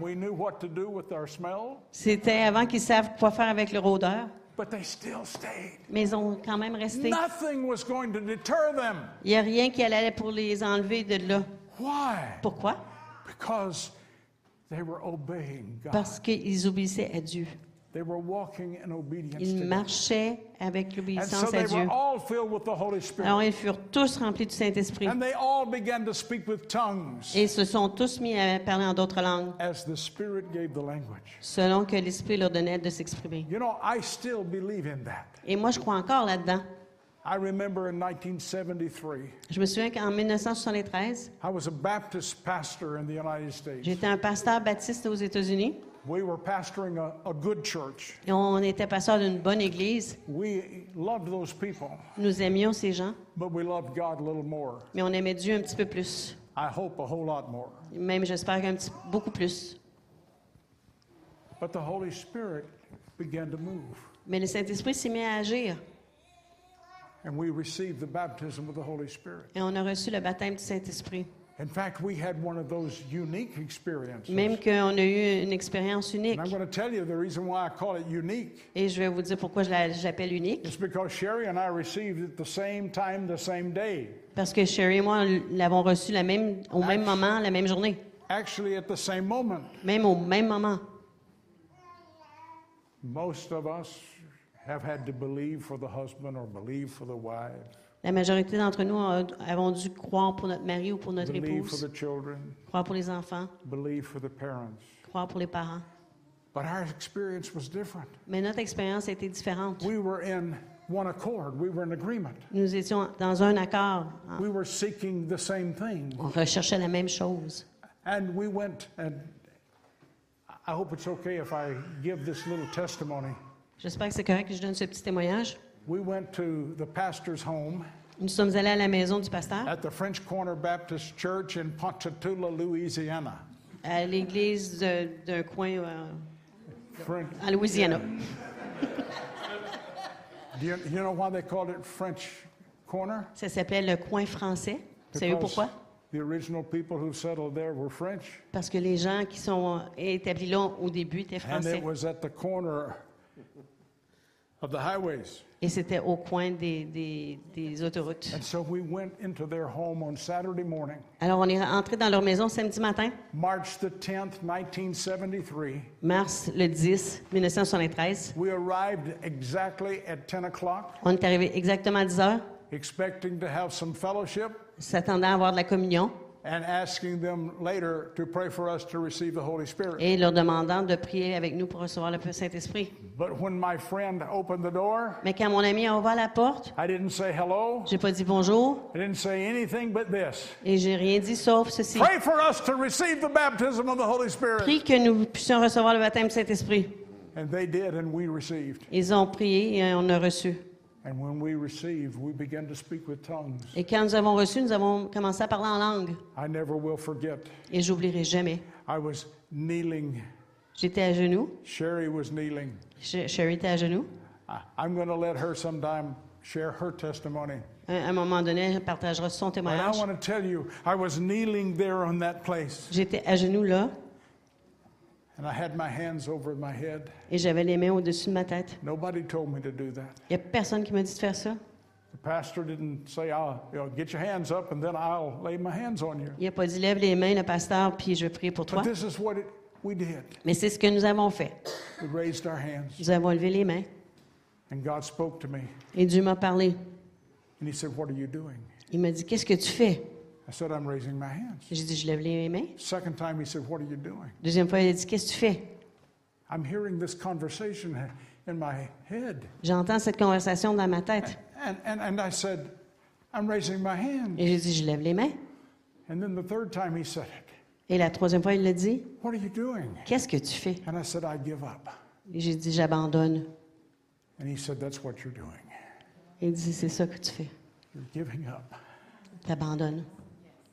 [SPEAKER 5] we knew what to do with our smell,
[SPEAKER 6] C'était avant qu'ils savent quoi faire avec leur odeur.
[SPEAKER 5] But they still stayed.
[SPEAKER 6] Mais ils ont quand même resté.
[SPEAKER 5] Nothing was going to deter them.
[SPEAKER 6] Il n'y a rien qui allait pour les enlever de là.
[SPEAKER 5] Why?
[SPEAKER 6] Pourquoi?
[SPEAKER 5] Because they were obeying God.
[SPEAKER 6] Parce qu'ils obéissaient à Dieu.
[SPEAKER 5] They were walking in obedience
[SPEAKER 6] Ils marchaient avec l'obéissance
[SPEAKER 5] they
[SPEAKER 6] à
[SPEAKER 5] were
[SPEAKER 6] Dieu.
[SPEAKER 5] all filled with the Holy Spirit.
[SPEAKER 6] Alors ils furent tous remplis du Saint-Esprit.
[SPEAKER 5] And they all began to speak with tongues
[SPEAKER 6] Et se sont tous mis à parler en d'autres langues,
[SPEAKER 5] as the Spirit gave the language.
[SPEAKER 6] selon que l'Esprit leur donnait de s'exprimer. Et moi, je crois encore là-dedans.
[SPEAKER 5] I remember in 1973,
[SPEAKER 6] Je me souviens qu'en 1973,
[SPEAKER 5] I was a Baptist pastor in the United States.
[SPEAKER 6] j'étais un pasteur baptiste aux États-Unis.
[SPEAKER 5] We were pastoring a, a good church.
[SPEAKER 6] Et on était pasteur d'une bonne église.
[SPEAKER 5] We loved those people,
[SPEAKER 6] Nous aimions ces gens,
[SPEAKER 5] but we loved God a little more.
[SPEAKER 6] mais on aimait Dieu un petit peu plus.
[SPEAKER 5] I hope a whole lot more.
[SPEAKER 6] Même, j'espère qu'un petit beaucoup plus.
[SPEAKER 5] But the Holy Spirit began to move,
[SPEAKER 6] Mais le Saint-Esprit s'est mis à agir.
[SPEAKER 5] and we received the baptism of the Holy Spirit.
[SPEAKER 6] Et on a reçu le baptême du Saint-Esprit.
[SPEAKER 5] In fact, we had one of those unique experiences.
[SPEAKER 6] Même qu'on a eu une expérience unique.
[SPEAKER 5] And I'm going to tell you the reason why I call it unique.
[SPEAKER 6] Et je vais vous dire pourquoi je la- je l'appelle unique.
[SPEAKER 5] It's because Sherry and I received it the same time, the same day.
[SPEAKER 6] Parce que Sherry et moi l'avons reçu la même, au même moment, la même journée.
[SPEAKER 5] Actually, at the same moment.
[SPEAKER 6] Même au même moment.
[SPEAKER 5] Most of us have had to believe for the husband or believe for the wife,
[SPEAKER 6] La majorité d'entre nous avons dû croire pour notre mari ou pour notre
[SPEAKER 5] believe for
[SPEAKER 6] épouse,
[SPEAKER 5] the children,
[SPEAKER 6] croire pour les enfants,
[SPEAKER 5] believe for the parents.
[SPEAKER 6] croire pour les parents.
[SPEAKER 5] But our experience was different.
[SPEAKER 6] Mais notre expérience été différente.
[SPEAKER 5] We were in one accord, we were in agreement.
[SPEAKER 6] Nous étions dans un accord.
[SPEAKER 5] We were seeking the same thing.
[SPEAKER 6] On recherchait la même chose.
[SPEAKER 5] And we went, and I hope it's okay if I give this little testimony.
[SPEAKER 6] J'espère que c'est correct que je donne ce petit témoignage.
[SPEAKER 5] We went to the pastor's home
[SPEAKER 6] Nous sommes allés à la maison du pasteur,
[SPEAKER 5] at the French Corner Baptist Church in Ponchatoula, Louisiana.
[SPEAKER 6] à l'église d'un coin euh, en Louisiana.
[SPEAKER 5] do you, you know why they called it French Corner?
[SPEAKER 6] Ça s'appelle le coin français. Vous savez pourquoi?
[SPEAKER 5] The original people who settled there were French,
[SPEAKER 6] Parce que les gens qui sont établis là au début étaient
[SPEAKER 5] and
[SPEAKER 6] français.
[SPEAKER 5] it was at the corner of the highways.
[SPEAKER 6] Et c'était au coin des, des- des autoroutes.
[SPEAKER 5] And so we went into their home on Saturday morning,
[SPEAKER 6] Alors, on est entré dans leur maison samedi matin,
[SPEAKER 5] March the 10th, 1973.
[SPEAKER 6] mars le 10, 1973.
[SPEAKER 5] We arrived exactly at 10 o'clock,
[SPEAKER 6] On est arrivé exactement à 10 heures,
[SPEAKER 5] expecting to have some fellowship
[SPEAKER 6] s'attendant à avoir de la communion
[SPEAKER 5] and asking them later to pray for us to receive the Holy Spirit.
[SPEAKER 6] et leur demandant de prier avec nous pour recevoir le Saint-Esprit.
[SPEAKER 5] But when my friend opened the door,
[SPEAKER 6] Mais quand mon ami a ouvert la porte,
[SPEAKER 5] I didn't say hello.
[SPEAKER 6] j'ai pas dit bonjour
[SPEAKER 5] I didn't say anything but this.
[SPEAKER 6] et j'ai rien dit sauf ceci.
[SPEAKER 5] Pray for us to receive the baptism of the Holy Spirit.
[SPEAKER 6] Prie que nous puissions recevoir le baptême du Saint-Esprit.
[SPEAKER 5] And they did, and we received.
[SPEAKER 6] Ils ont prié et on a reçu.
[SPEAKER 5] And when we received, we began to speak with tongues.
[SPEAKER 6] Et quand nous avons reçu, nous avons commencé à parler en langue.
[SPEAKER 5] I never will forget.
[SPEAKER 6] Et j'oublierai jamais.
[SPEAKER 5] I was kneeling.
[SPEAKER 6] J'étais à genoux.
[SPEAKER 5] Sherry was kneeling.
[SPEAKER 6] Sh- Sherry était à genoux.
[SPEAKER 5] I- I'm going to let her sometime share her testimony.
[SPEAKER 6] À un moment donné, elle partagera son témoignage.
[SPEAKER 5] want to tell you, I was kneeling there on that place,
[SPEAKER 6] J'étais à genoux là
[SPEAKER 5] and I had my hands over my head.
[SPEAKER 6] Et j'avais les mains au-dessus de ma tête.
[SPEAKER 5] Nobody told me to do that.
[SPEAKER 6] Il n'y a personne qui m'a dit de faire ça.
[SPEAKER 5] The pastor didn't say, "I'll you know, get your hands up, and then I'll lay my hands on you."
[SPEAKER 6] Il n'a pas dit lève les mains, le pasteur, puis je prier pour toi.
[SPEAKER 5] But this is what it, we did.
[SPEAKER 6] Mais c'est ce que nous avons fait.
[SPEAKER 5] We raised our hands,
[SPEAKER 6] Nous avons levé les mains
[SPEAKER 5] and God spoke to me,
[SPEAKER 6] et Dieu m'a parlé.
[SPEAKER 5] and He said, "What are you doing?"
[SPEAKER 6] Il m'a dit Qu'est-ce que tu fais?
[SPEAKER 5] I said, "I'm raising my hands."
[SPEAKER 6] J'ai dit Je lève les mains.
[SPEAKER 5] Second time, He said, "What are you doing?"
[SPEAKER 6] Deuxième fois, il a dit Qu'est-ce que tu fais
[SPEAKER 5] I'm hearing this conversation in my head,
[SPEAKER 6] J'entends cette conversation dans ma tête.
[SPEAKER 5] and and and I said, "I'm raising my hands."
[SPEAKER 6] Et j'ai dit Je lève les mains.
[SPEAKER 5] And then the third time, He said it.
[SPEAKER 6] Et la troisième fois, il l'a dit
[SPEAKER 5] What are you doing?
[SPEAKER 6] Qu'est-ce que tu fais
[SPEAKER 5] And I said, I give up.
[SPEAKER 6] Et j'ai dit J'abandonne.
[SPEAKER 5] And he said, That's what you're doing.
[SPEAKER 6] Il dit, c'est ça que tu fais.
[SPEAKER 5] You're giving up.
[SPEAKER 6] Tu t'abandonnes.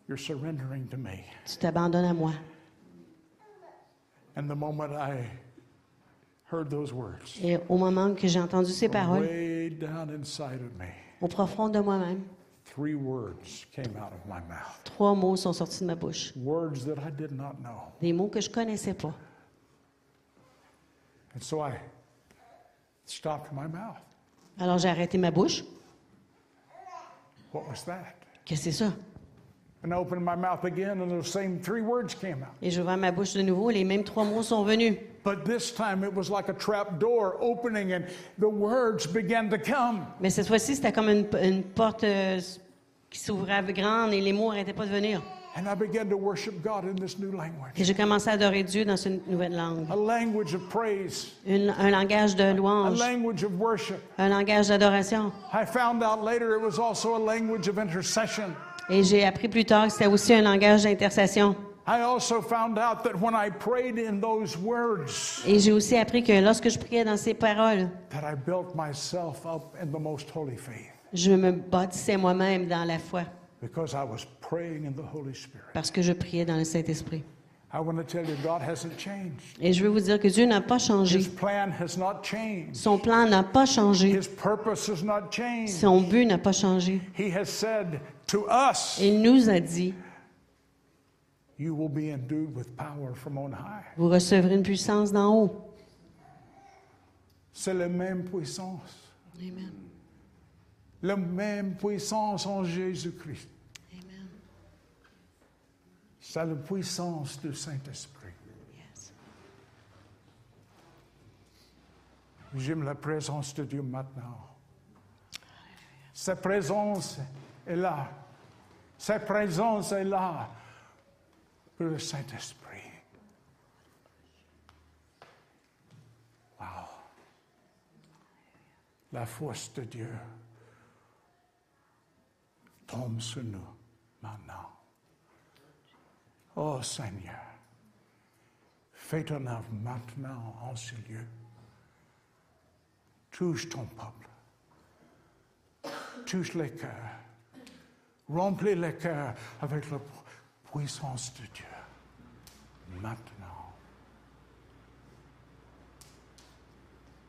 [SPEAKER 5] You're surrendering to me.
[SPEAKER 6] Tu t'abandonnes à moi.
[SPEAKER 5] And the moment I heard those words,
[SPEAKER 6] Et au moment que j'ai entendu ces paroles,
[SPEAKER 5] way down inside of me,
[SPEAKER 6] au profond de moi-même,
[SPEAKER 5] three words came out of my mouth.
[SPEAKER 6] trois mots sont sortis de ma bouche.
[SPEAKER 5] Words that I did not know.
[SPEAKER 6] Des mots que je connaissais pas.
[SPEAKER 5] And so I stopped my mouth.
[SPEAKER 6] Alors j'ai arrêté ma bouche.
[SPEAKER 5] What was that?
[SPEAKER 6] Qu'est-ce que c'est ça? Et ouvert ma bouche de nouveau, les mêmes trois mots sont venus.
[SPEAKER 5] But this time it was like a trap door opening, and the words began to come.
[SPEAKER 6] Mais cette fois-ci, c'était comme une, une porte euh, qui s'ouvrait grande et les mots n'arrêtaient pas de venir.
[SPEAKER 5] And I began to worship God in this new language
[SPEAKER 6] Et j'ai commencé à adorer Dieu dans une nouvelle langue.
[SPEAKER 5] a language of praise,
[SPEAKER 6] Une- un langage de
[SPEAKER 5] a
[SPEAKER 6] louange,
[SPEAKER 5] language of worship.
[SPEAKER 6] un langage d'adoration.
[SPEAKER 5] I found out later it was also a language of intercession.
[SPEAKER 6] Et j'ai appris plus tard que c'était aussi un langage d'intercession. Et j'ai aussi appris que lorsque je priais dans ces paroles,
[SPEAKER 5] that I built myself up in the most holy faith
[SPEAKER 6] je me bâtissais moi-même dans la foi
[SPEAKER 5] because I was praying in the Holy Spirit.
[SPEAKER 6] parce que je priais dans le Saint-Esprit.
[SPEAKER 5] I want to tell you, God hasn't changed.
[SPEAKER 6] Et je veux vous dire que Dieu n'a pas
[SPEAKER 5] His
[SPEAKER 6] changé. Son plan n'a pas changé.
[SPEAKER 5] His purpose has not changed.
[SPEAKER 6] Son but n'a pas changé.
[SPEAKER 5] To us,
[SPEAKER 6] Il nous a dit,
[SPEAKER 5] You will be endued with power from on high.
[SPEAKER 6] vous recevrez une puissance d'en haut.
[SPEAKER 5] C'est la même puissance.
[SPEAKER 6] Amen.
[SPEAKER 5] La même puissance en Jésus-Christ.
[SPEAKER 6] Amen.
[SPEAKER 5] C'est la puissance du Saint-Esprit.
[SPEAKER 6] Yes.
[SPEAKER 5] J'aime la présence de Dieu maintenant. Sa présence est là. Sa présence est là pour le Saint-Esprit. Wow. La force de Dieu tombe sur nous maintenant. Oh Seigneur, fais ton œuvre maintenant en ce lieu. Touche ton peuple. Touche les cœurs. Remplis les cœurs avec la pu- puissance de Dieu. Maintenant.